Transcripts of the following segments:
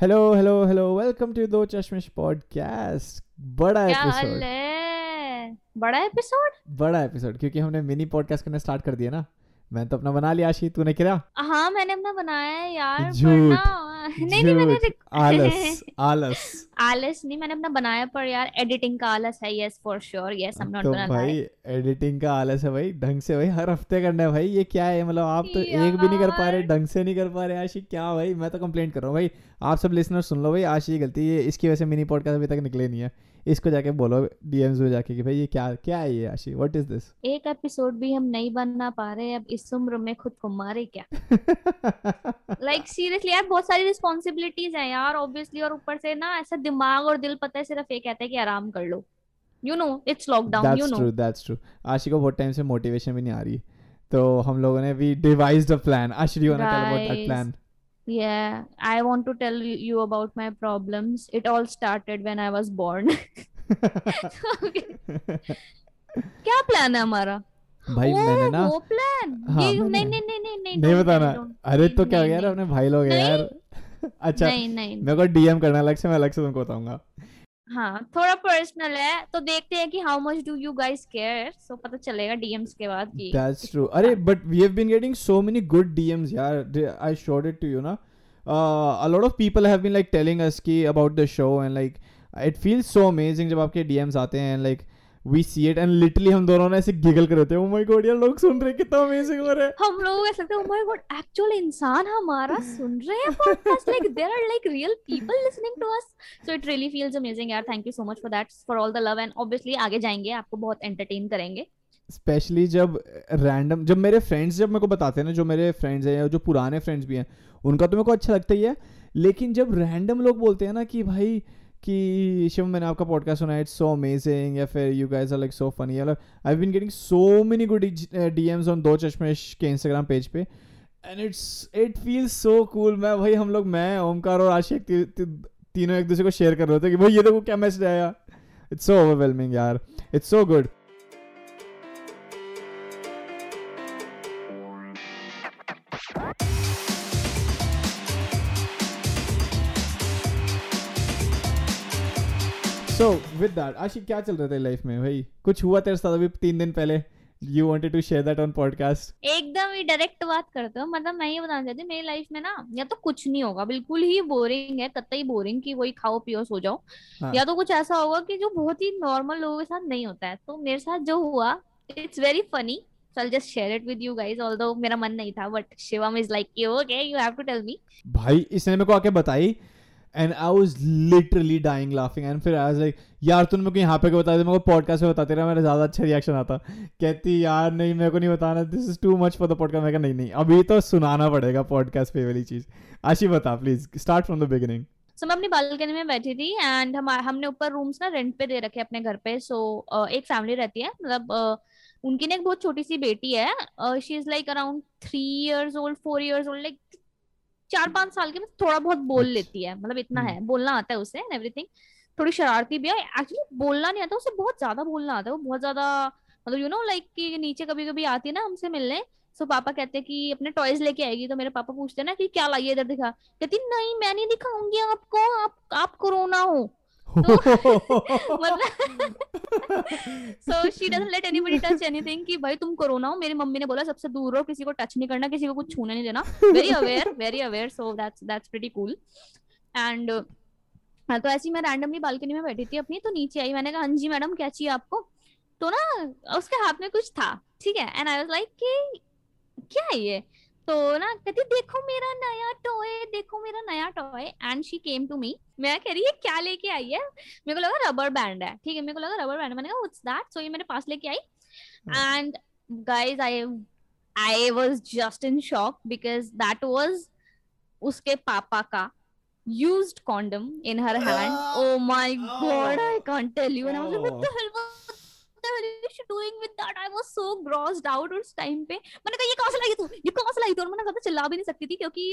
Hello hello hello welcome to दो Chashmish podcast बड़ा episode बड़ा एपिसोड बड़ा एपिसोड क्योंकि हमने मिनी पॉडकास्ट करना स्टार्ट कर दिया ना। मैं तो अपना बना लिया आशी तूने क्या? हाँ मैंने अपना बनाया है यार झूठ, नहीं नहीं मैंने आलस आलस। आलस नहीं मैंने अपना बनाया पर यार एडिटिंग का आलस है yes for sure yes I am not तो भाई एडिटिंग का आलस है भाई ढंग से भाई हर हफ़्ते करना है भाई ये क्या है मतलब आप तो एक भी नहीं कर पा रहे ढंग से नहीं कर पा रहे आशी क्या भाई मैं तो कंप्लेंट कर रहा हूँ भाई आप सब लिसनर सुन लो भाई आशी की गलती है इसकी वजह से मिनी पॉडकास्ट अभी तक निकले नहीं है। इसको जाके बोलो डीएम्स में जाके कि भाई ये क्या क्या है ये आशी व्हाट इज़ दिस एक एपिसोड भी हम नहीं बना पा रहे अब इस उम्र में खुद को मारे क्या? लाइक सीरियसली यार बहुत सारी रिस्पॉन्सिबिलिटीज हैं यार ऑब्वियसली और ऊपर से ना ऐसा दिमाग और दिल पता है सिर्फ़ ये कहता है कि आराम कर लो। You know it's lockdown you that's no true that's true Ashi को बहुत टाइम से मोटिवेशन भी नहीं आ रही। तो हम लोगों ने भी devised a plan Ashi you want to tell about that plan Yeah, I want to tell you about my problems. It all started when I was born. क्या प्लान है हमारा भाई मैंने ना वो प्लान हाँ, ये नहीं नहीं नहीं नहीं नहीं नहीं बताना. अरे तो क्या हो गया। अपने भाई लोग। यार अच्छा नहीं नहीं मेरे को डीएम करना अलग से मैं अलग से तुमको बताऊँगा हाँ थोड़ा पर्सनल है तो देखते हैं कि how much do you guys care so पता चलेगा डीएम्स के बाद कि दैट्स ट्रू अरे but we have been getting so many good DMs यार. I showed it to you ना? A lot of people have been like telling us की about the show and like it feels so amazing जब आपके DMs आते हैं and we see it and literally हम दोनों ना ऐसे गिगल कर रहे थे oh my god यार लोग सुन रहे कितना amazing हो रहा है. हम लोग ऐसा लगता है oh my god एक्चुअल इंसान हमारा सुन रहे हैं podcast like there are like real people listening to us so it really feels amazing यार thank you so much for that for all the love and obviously आगे जाएँगे आपको बहुत एंटरटेन करेंगे। स्पेशली जब रैंडम जब मेरे फ्रेंड्स जब मेरे को बताते हैं ना जो मेरे फ्रेंड्स हैं या जो पुराने फ्रेंड्स भी हैं उनका तो मेरे को अच्छा लगता ही है लेकिन जब रैंडम लोग बोलते हैं ना कि भाई कि शिव मैंने आपका पॉडकास्ट सुना इट्स सो अमेजिंग या फिर you guys are like so funny मतलब I been getting so many good DMs on Do Chashmish के इंस्टाग्राम पेज पे and it's it feels so cool मैं भाई हम लोग मैं ओमकार और आशिक ती, ती, तीनों एक दूसरे को शेयर कर रहे थे कि भाई ये देखो क्या मैसेज आया। इट्स सो ओवरवेलमिंग यार। It's so good so with that आशिक क्या चल रहा था लाइफ में भाई कुछ हुआ तेरे साथ अभी तीन दिन पहले? You wanted to share that on podcast एकदम ही डायरेक्ट बात करते हो। मतलब मैं ये बताना चाहती हूँ मेरी लाइफ में ना या तो कुछ नहीं होगा बिल्कुल ही बोरिंग है कतई बोरिंग कि वही खाओ पियो सो जाओ। हाँ। या तो कुछ ऐसा होगा कि जो बहुत ही नॉर्मल लोगों के साथ नहीं होता है। तो मेरे साथ जो हुआ it's very funny so I'll just share it with you guys although मेरा मन नहीं था Shivam is like you okay you have to tell me. भाई इसने मेरे को आके बताई and I was literally dying laughing and फिर आई लाइक यार तूने मेरे को यहाँ पे बता दिया मेरे को पॉडकास्ट में बताते रहा मेरा ज़्यादा अच्छा रिएक्शन आता. कहती यार नहीं मेरे को नहीं बताना। This is too much for the podcast मैं कहा नहीं नहीं अभी तो सुनाना पड़ेगा पॉडकास्ट पे वाली चीज़। आशी बता please start from the beginning so मैं अपनी बालकनी में बैठी थी एंड हम हमने ऊपर रूम्स ना रेंट पे दे रखे अपने घर पे। सो एक फैमिली रहती है मतलब अ, उनकी ना एक बहुत छोटी सी बेटी है। She is like around three years old four years old like चार पाँच साल के में थोड़ा बहुत बोल अच्छा। लेती है मतलब इतना हम्म। है बोलना आता है उसे एवरीथिंग थोड़ी शरारती भी है एक्चुअली बोलना नहीं आता उसे बहुत ज़्यादा बोलना आता है वो बहुत ज़्यादा मतलब यू नो लाइक कि नीचे कभी कभी आती है ना हमसे मिलने सो पापा कहते हैं कि अपने टॉयज लेके आएगी तो मेरे पापा पूछते हैं ना कि क्या लाइए इधर दिखा कहती नहीं मैं नहीं दिखाऊँगी आपको आप आप कोरोना हो so she let anybody touch anything कि, भाई, तुम कोरोना हो मेरी मम्मी ने बोला सबसे दूर रहो, किसी को टच नहीं करना, किसी को कुछ छूने नहीं देना. Very aware very aware so that's that's pretty cool and तो ऐसी मैं रैंडमली बालकनी में बैठी थी अपनी तो नीचे आई, मैंने कहा हाँ मैडम, क्या चाहिए आपको? तो ना, उसके हाथ में कुछ था, ठीक है? एंड आई वाज लाइक कि, क्या है ये? तो ना कहती देखो मेरा नया टॉय देखो मेरा नया toy and she came to me मैं कह रही है क्या लेके आई है? मेरे को लगा रबर बैंड है ठीक है? मेरे को लगा रबर बैंड मैंने कहा व्हाट्स दैट सो ये मेरे पास लेके आई। And guys I I was just in shock because that was उसके पापा का used condom in her hand. Oh my god i can't tell you. And i was like what the hell what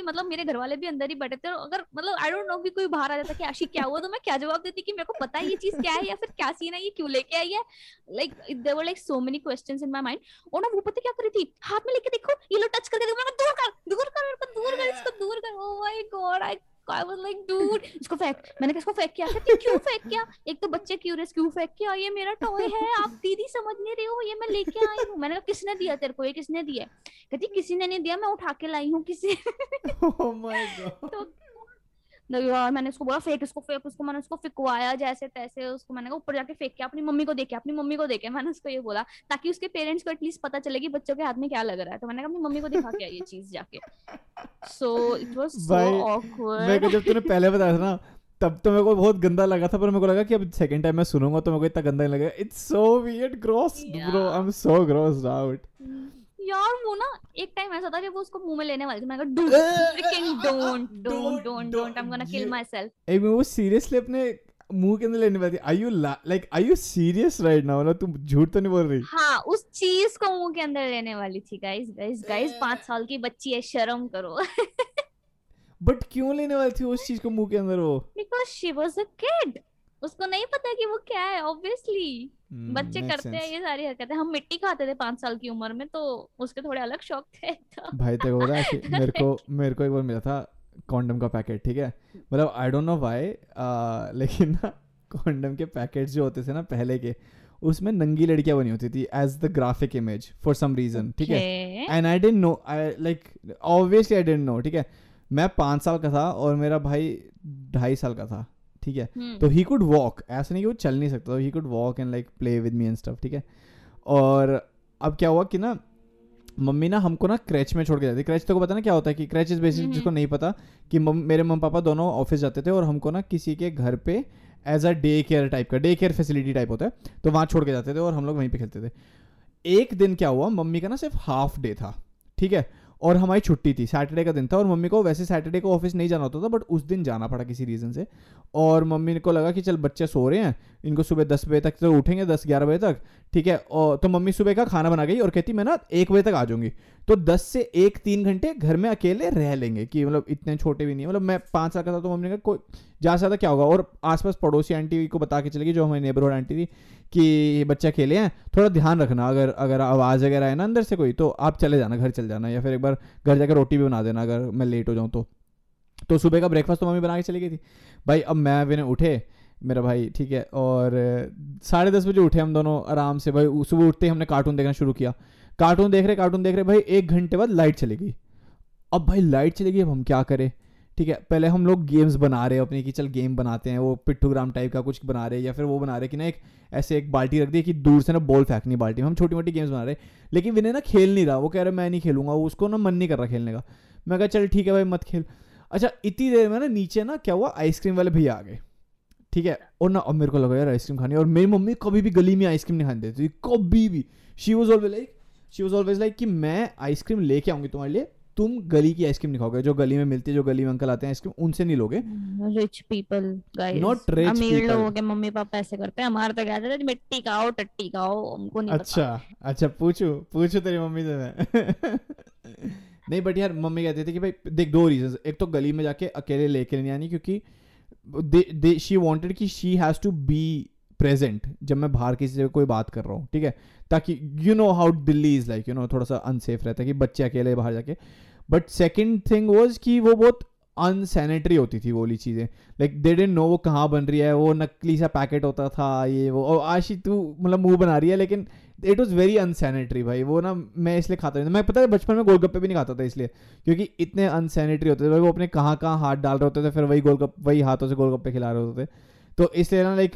मतलब मेरे घर वाले भी अंदर ही बैठे थे अगर मतलब आई नो कोई बाहर आ जाता आशी क्या हुआ तो मैं क्या जवाब देती कि मेरे को पता है ये चीज़ क्या है या फिर क्या सीन है? ये क्यों लेके आई है? Like there were like so many questions in my mind और ना वो पता क्या कर थी? हाथ में लेके देखो, ये लो टच करके दूर कर दूर कर दूर कर दूर कर। ओ my god I I was like dude इसको फेंक मैंने कहा इसको फेंक क्या? कहती क्यों फेंक क्या? एक तो बच्चे क्यूरियस क्यों फेंक किया? ये मेरा टॉय है आप दीदी समझ नहीं रहे हो ये मैं लेके आई हूँ। मैंने कहा किसने दिया तेरे को? ये किसने दिया कहती किसी ने नहीं दिया मैं उठा के लाई हूँ किसी oh my god. तो यार मैंने उसको बोला फेंक इसको फेंक उसको मैंने उसको फिकवाया जैसे तैसे उसको मैंने कहा ऊपर जाके फेंक के अपनी मम्मी को देखे अपनी मम्मी को देखे मैंने उसको ये बोला ताकि उसके पेरेंट्स को एटलीस्ट पता चले कि बच्चों के हाथ में क्या लग रहा है। तो मैंने कहा अपनी मम्मी को दिखा के आई ये चीज़ जाके। So it was so awkward जब तूने पहले बताया था ना तब तो मेरे को बहुत गंदा लगा था पर मेरे को लगा कि अब सेकंड टाइम मैं सुनूँगा तो मेरे को इतना गंदा नहीं लगेगा। It's so weird gross bro I am so grossed out यार वो ना एक टाइम ऐसा था कि वो उसको मुँह में लेने वाली थी। मैंने कहा don't freaking don't don't don't don't I am gonna kill myself एक मिनट वो सीरियसली अपने मुँह के अंदर लेने वाली I you like I you serious right now मतलब तुम झूठ तो नहीं बोल रही? हाँ उस चीज़ को मुँह के अंदर लेने वाली थी गाइस गाइस गाइस पाँच साल की बच्ची है शर्म करो। बट क्यों लेने वाली थी उस चीज़ को मुँह के अंदर वो? Because she was a kid उसको नहीं पता कि वो क्या है ऑब्वियसली Hmm, बच्चे करते हैं ये सारी हरकतें। हम मिट्टी खाते थे पाँच साल की उम्र में तो उसके थोड़े अलग शौक थे तो भाई तेरे को पता है मेरे को मेरे को एक बार मिला था कॉन्डम का पैकेट ठीक है? मतलब आई डोंट नो व्हाई लेकिन ना कॉन्डम के पैकेट्स जो होते थे ना पहले के उसमें नंगी लड़कियाँ बनी होती थी as the graphic image for some reason ठीक है? And I don't know I like obviously I don't know ठीक है? मैं पाँच साल का था और मेरा भाई ढाई साल का था। ठीक है? हम्म, तो ही कुड वॉक ऐसा नहीं कि वो चल नहीं सकता he could walk and like play with me and stuff ठीक है? और अब क्या हुआ कि ना मम्मी ना हमको ना क्रैच में छोड़ के जाती क्रैच तो को पता ना क्या होता है कि क्रैच इज़ बेसिक जिसको नहीं पता कि मम, मेरे मम्मी पापा दोनों ऑफ़िस जाते थे और हमको ना किसी के घर पे as a day care type का डे केयर फैसिलिटी टाइप होता है तो वहाँ छोड़ के जाते थे और हम लोग वहीं पे खेलते थे। एक दिन क्या हुआ मम्मी का ना सिर्फ़ हाफ़ डे था ठीक है? और हमारी छुट्टी थी सैटरडे का दिन था और मम्मी को वैसे सैटरडे को ऑफ़िस नहीं जाना होता था बट उस दिन जाना पड़ा किसी रीज़न से। और मम्मी को लगा कि चल बच्चे सो रहे हैं, इनको सुबह दस बजे तक तो उठेंगे, दस ग्यारह बजे तक, ठीक है? और तो मम्मी सुबह का खाना बना गई और कहती, मैं ना एक बजे तक आ जाऊँगी। तो दस से एक तीन घंटे घर में अकेले रह लेंगे कि मतलब इतने छोटे भी नहीं मतलब मैं पाँच साल का था तो मम्मी ने कहा, कोई ज़्यादा से ज़्यादा क्या होगा? और आसपास पड़ोसी आंटी को बता के चलेगी जो हमारी नेबरहुड आंटी थी कि बच्चे अकेले हैं, थोड़ा ध्यान रखना। अगर अगर आवाज़ वगैरह आए ना अंदर से कोई तो आप चले जाना, घर चले जाना, या फिर एक बार घर जाकर रोटी भी बना देना, अगर मैं लेट हो जाऊँ तो। तो सुबह का ब्रेकफास्ट तो मम्मी बना के चली गई थी। भाई, अब मैं मैंने उठे, मेरा भाई, ठीक है, और साढ़े दस बजे उठे हम दोनों आराम से। भाई सुबह उठते ही हमने कार्टून देखना शुरू किया। कार्टून देख रहे कार्टून देख रहे, भाई, एक घंटे बाद लाइट चली गई। अब भाई लाइट चली गई, अब हम क्या करें? ठीक है, पहले हम लोग गेम्स बना रहे हैं अपनी कि चल गेम बनाते हैं, वो पिट्ठूग्राम टाइप का कुछ बना रहे हैं या फिर वो बना रहे कि ना एक, ऐसे एक बाल्टी रख दी कि दूर से ना बॉल फेंकनी बाल्टी। में हम छोटी मोटी गेम्स बना रहे लेकिन विनय ना खेल नहीं रहा, वो कह रहा मैं नहीं खेलूँगा। उसको ना मन नहीं कर रहा खेलने का। मैं कहा, चल ठीक है भाई, मत खेल। अच्छा इतनी देर में ना नीचे ना क्या हुआ आइसक्रीम वाले भैया आ गए, ठीक है? और ना, अब मेरे को लगा यार आइसक्रीम खानी और मेरी मम्मी कभी भी गली में आइसक्रीम नहीं खाने देती कभी भी। She was always like she was always like कि मैं आइसक्रीम लेके आऊँगी तुम्हारे लिए तुम गली की आइसक्रीम नहीं खाओगे जो गली में मिलती है जो गली में अंकल आते हैं आइसक्रीम उनसे नहीं लोगे। Rich people guys Not rich अमीर लोगों के मम्मी पापा ऐसे करते हैं हमारे तो कहते थे मिट्टी खाओ टट्टी खाओ हमको नहीं अच्छा अच्छा पूछू पूछू तेरी मम्मी से मैं। नहीं बट यार मम्मी कहती थी कि भाई देख दो रीजन एक तो गली में जाके अकेले लेके नहीं आनी क्योंकि शी वांटेड कि she has to be present जब मैं बाहर किसी से कोई बात कर रहा हूँ, ठीक है? ताकि you know how Delhi is like you know थोड़ा सा अनसेफ रहता है कि बच्चे अकेले बाहर जाके। बट सेकेंड थिंग वॉज़ कि वो बहुत अनसैनिटरी होती थी वो वाली चीज़ें। लाइक दे डेंट नो वो कहाँ बन रही है, वो नकली सा पैकेट होता था, ये वो। और आशी तू मतलब मुँह बना रही है, लेकिन इट वॉज़ वेरी अनसैनिटरी भाई। वो ना मैं इसलिए खाता नहीं था। मैं, पता है, बचपन में गोलगप्पे भी नहीं खाता था इसलिए, क्योंकि इतने अनसैनिटरी होते थे। भाई, वो अपने कहाँ कहाँ हाथ डाल रहे होते थे, फिर वही गोलगप वही हाथों से गोलगप्पे खिला रहे होते थे। तो इसलिए ना like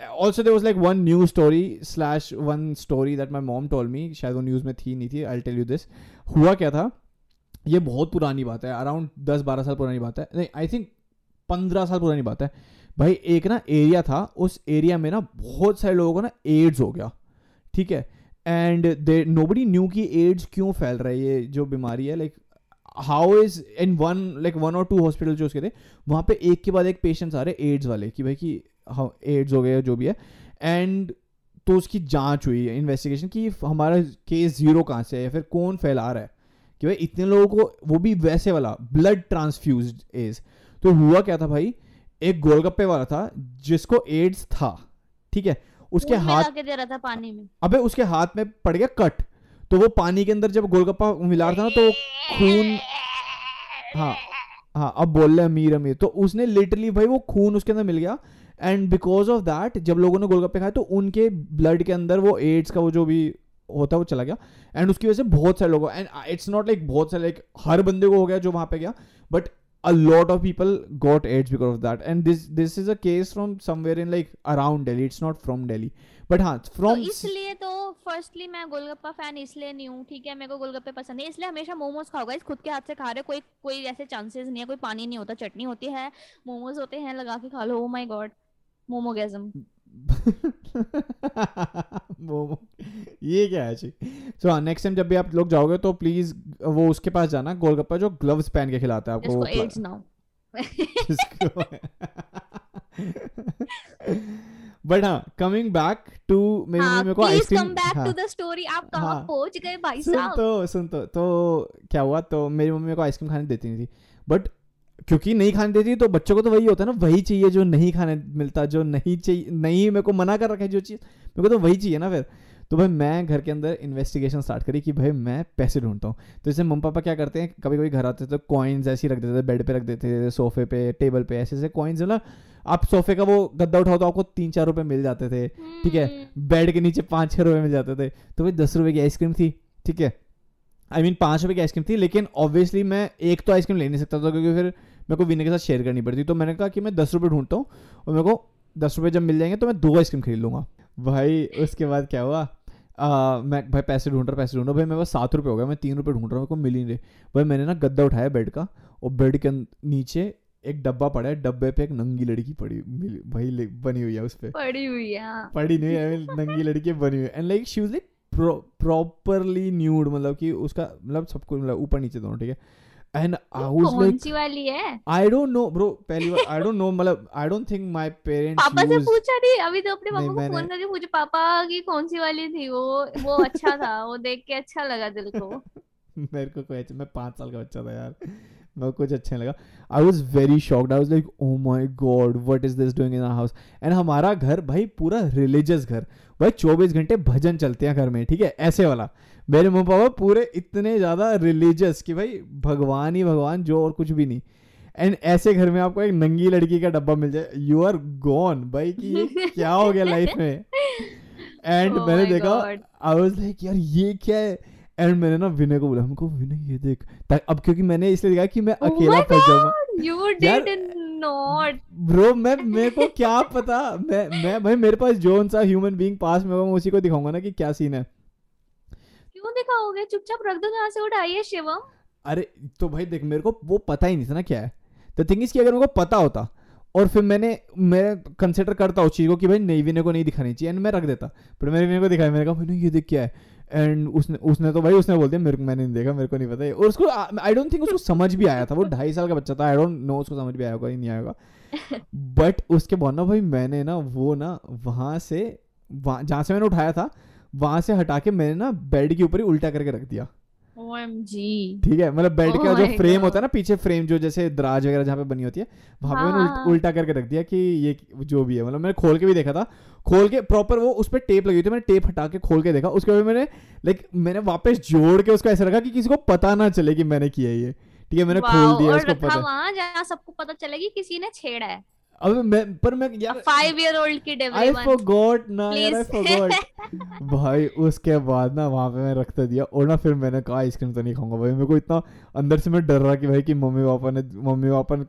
also there was like one news story slash one story that my mom told me शायद वो न्यूज़ में थी, नहीं थी आई टेल यू दिस हुआ क्या था? ये बहुत पुरानी बात है अराउंड दस बारह साल पुरानी बात है। नहीं आई थिंक पंद्रह साल पुरानी बात है। भाई, एक ना एरिया था, उस एरिया में ना बहुत सारे लोगों को ना एड्स हो गया, ठीक है? एंड दे नोबडी न्यू की एड्स क्यों फैल रहा है, ये जो बीमारी है like how is in one like one और टू हॉस्पिटल जो उसके थे वहाँ पे एक के बाद एक पेशेंट्स आ रहे एड्स वाले कि भाई कि हाँ एड्स हो गए जो भी है। एंड तो उसकी जाँच हुई है इन्वेस्टिगेशन कि हमारा केस ज़ीरो कहाँ से है या फिर कौन फैला रहा है? कि भाई इतने लोगों को वो भी वैसे वाला ब्लड ट्रांसफ्यूज एज तो हुआ क्या था भाई? एक गोलगप्पे वाला था जिसको एड्स था ठीक है? उसके हाथ दे रहा था पानी में। अबे उसके हाथ में पड़ गया कट। तो वो पानी के अंदर जब गोलगप्पा मिला रहा था ना तो खून हाँ हाँ अब बोल रहे अमीर अमीर। तो उसने लिटरली भाई वो खून उसके अंदर मिल गया। एंड बिकॉज़ ऑफ़ दैट जब लोगों ने गोलगप्पे खाए तो उनके ब्लड के अंदर वो एड्स का वो जो भी होता है, वो चला गया। एंड उसकी वजह से बहुत सारे लोगों एंड इट्स नॉट लाइक बहुत सारे लाइक हर बंदे को हो गया जो वहाँ पे गया but a lot of people got AIDS because of that and this this is a case from somewhere in, like, around Delhi. It's not from Delhi but हाँ तो इसलिए तो फर्स्टली मैं गोलगप्पा फ़ैन इसलिए नहीं हूँ ठीक है? मेरे को गोलगप्पे पसंद है इसलिए हमेशा मोमोज खाओगा इस खुद के हाथ से खा रहे कोई कोई ऐसे चांसेस नहीं है कोई पानी नहीं होता चटनी होती है मोमोज होते हैं लगा के खा लो ओ माय गॉड मोमोगेज्म। मोमो ये क्या है जी? सो हाँ नेक्स्ट टाइम जब भी आप लोग जाओगे तो प्लीज़ वो उसके पास जाना गोलगप्पा जो ग्लव्स पहन के खिलाता है आपको वो एड्स ना बट हाँ कमिंग बैक टू मेरी हाँ मम्मी मेरे को ice cream come back to the story आप कहाँ हाँ। पहुँच गए भाई सुन साहब? तो सुन तो तो क्या हुआ? तो मेरी मम्मी मेरे को आइसक्रीम खाने देती नहीं थी। बट क्योंकि नहीं खाने देती तो बच्चों को तो वही होता है ना वही चाहिए जो नहीं खाने मिलता जो नहीं चाहिए नहीं मेरे को मना कर रखा है जो चीज़ मेरे को तो वही चाहिए ना फिर। तो भाई मैं घर के अंदर इन्वेस्टिगेशन स्टार्ट करी कि भाई मैं पैसे ढूंढता हूँ। तो जैसे मम्मी पापा क्या करते हैं कभी कभी घर आते थे तो कॉइन्स ऐसे ही रख देते थे बेड पे रख देते थे सोफे पे टेबल पे ऐसे ऐसे कॉइन्स मतलब आप सोफे का वो गद्दा उठाओ तो आपको तीन चार रुपए मिल जाते थे ठीक है? हम्म, बेड के नीचे पाँच छः रुपये मिल जाते थे। तो भाई दस रुपये की आइसक्रीम थी ठीक है? आई मीन पाँच रुपये की आइसक्रीम थी लेकिन ऑब्वियसली मैं एक तो आइसक्रीम ले नहीं सकता था क्योंकि फिर मेरे को विनय के साथ शेयर करनी पड़ती। तो मैंने कहा कि मैं दस रुपये ढूंढता हूँ और मेरे को दस रुपये जब मिल जाएँगे तो मैं दो आइसक्रीम खरीद लूँगा। भाई उसके बाद क्या हुआ? आ, मैं भाई पैसे ढूंढ रहा पैसे ढूंढ रहा। भाई मेरे पास सात रुपये हो गया मैं तीन रुपये ढूंढ रहा हूँ मेरे को मिल ही नहीं रहे। भाई मैंने ना गद्दा उठाया बेड का और बेड के अं- नीचे एक डब्बा पड़ा है डब्बे पे एक नंगी लड़की पड़ी मिली भाई बनी हुई है उस पर पड़ी हुई है हाँ। पड़ी नहीं है नंगी लड़की बनी हुई है। And like she was like properly nude मतलब कि उसका मतलब सब कुछ मतलब ऊपर नीचे दोनों ठीक है? एंड आई वाज कौन लाइक सी वाली है? आई डोंट नो ब्रो पहली बार आई डोंट नो मतलब I don't think my parents पापा से पूछा नहीं अभी तो अपने पापा को फ़ोन करके पूछे पापा की कौन सी वाली थी? वो वो अच्छा था वो देख के अच्छा लगा दिल को। मेरे को कोई अच्छा- मैं पाँच साल का बच्चा था यार मेरे कुछ अच्छा लगा। I was very shocked I was like oh my God what is this doing in house and हमारा घर भाई पूरा रिलीजियस घर। भाई चौबीस घंटे भजन चलते हैं घर में ठीक है? ऐसे वाला। मेरे मम्मी पापा पूरे इतने ज़्यादा रिलीजियस कि भाई भगवान ही भगवान जो और कुछ भी नहीं। एंड ऐसे घर में आपको एक नंगी लड़की का डब्बा मिल जाए। यू आर गॉन भाई कि ये क्या हो गया लाइफ में? एंड Oh मैंने देखा आई वाज लाइक यार ये क्या है? एंड मैंने ना विनय को बोला हमको विनय ये देख। अब क्योंकि मैंने इसलिए देखा कि मैं Oh अकेला फंस जाऊँगा। यार- did not. ब्रो मैं मेरे को क्या पता? मैं मैं भाई मेरे पास जो सा ह्यूमन बीइंग पास में होगा मैं उसी को दिखाऊँगा ना कि क्या सीन है। क्यों दिखाओगे? चुपचाप रख दो जहाँ से उठाइए शिवम। अरे तो भाई देख मेरे को वो पता ही नहीं था ना क्या है। तो थिंग इज़ कि अगर मेरे को पता होता और फिर मैंने मैं कंसिडर करता उस चीज़ को कि भाई नहीं विनय को नहीं दिखानी चाहिए एंड मैं रख देता। पर मैंने विनय को दिखाया मैंने कहा ये देख क्या है? एंड उसने उसने तो भाई उसने बोल दिया मेरे को मैंने नहीं देखा मेरे को नहीं पता। और उसको आई डोंट थिंक उसको समझ भी आया था। वो ढाई साल का बच्चा था आई डोंट नो उसको समझ भी आया होगा नहीं आया होगा। बट उसके बाद ना भाई मैंने ना वो ना वहाँ से वहाँ जहाँ से मैंने उठाया था वहाँ से हटा के मैंने ना बेड के ऊपर ही उल्टा करके रख दिया। ठीक है मतलब बेड Oh का जो फ्रेम होता है ना पीछे फ्रेम जो जैसे दराज वगैरह जहाँ पे बनी होती है वहाँ पे मैंने हाँ, उल्ट। उल्टा करके रख दिया कि ये जो भी है। मतलब मैंने खोल के भी देखा था। खोल के प्रॉपर वो उस पर टेप लगी हुई थी मैंने टेप हटा के खोल के देखा। उसके बाद मैंने लाइक मैंने वापस जोड़ के उसको ऐसे रखा कि किसी को पता ना चले कि मैंने किया ये। ठीक है मैंने खोल दिया उसको पता। जहाँ सबको पता चले कि किसी ने छेड़ा है। अब मैं पर मैं यार five year old kid I forgot ना यार आई फॉरगॉट भाई उसके बाद ना वहाँ पे मैं रखता दिया और ना फिर मैंने कहा आइसक्रीम तो नहीं खाऊँगा भाई। मेरे को इतना अंदर से मैं डर रहा कि भाई कि मम्मी पापा ने मम्मी पापा ने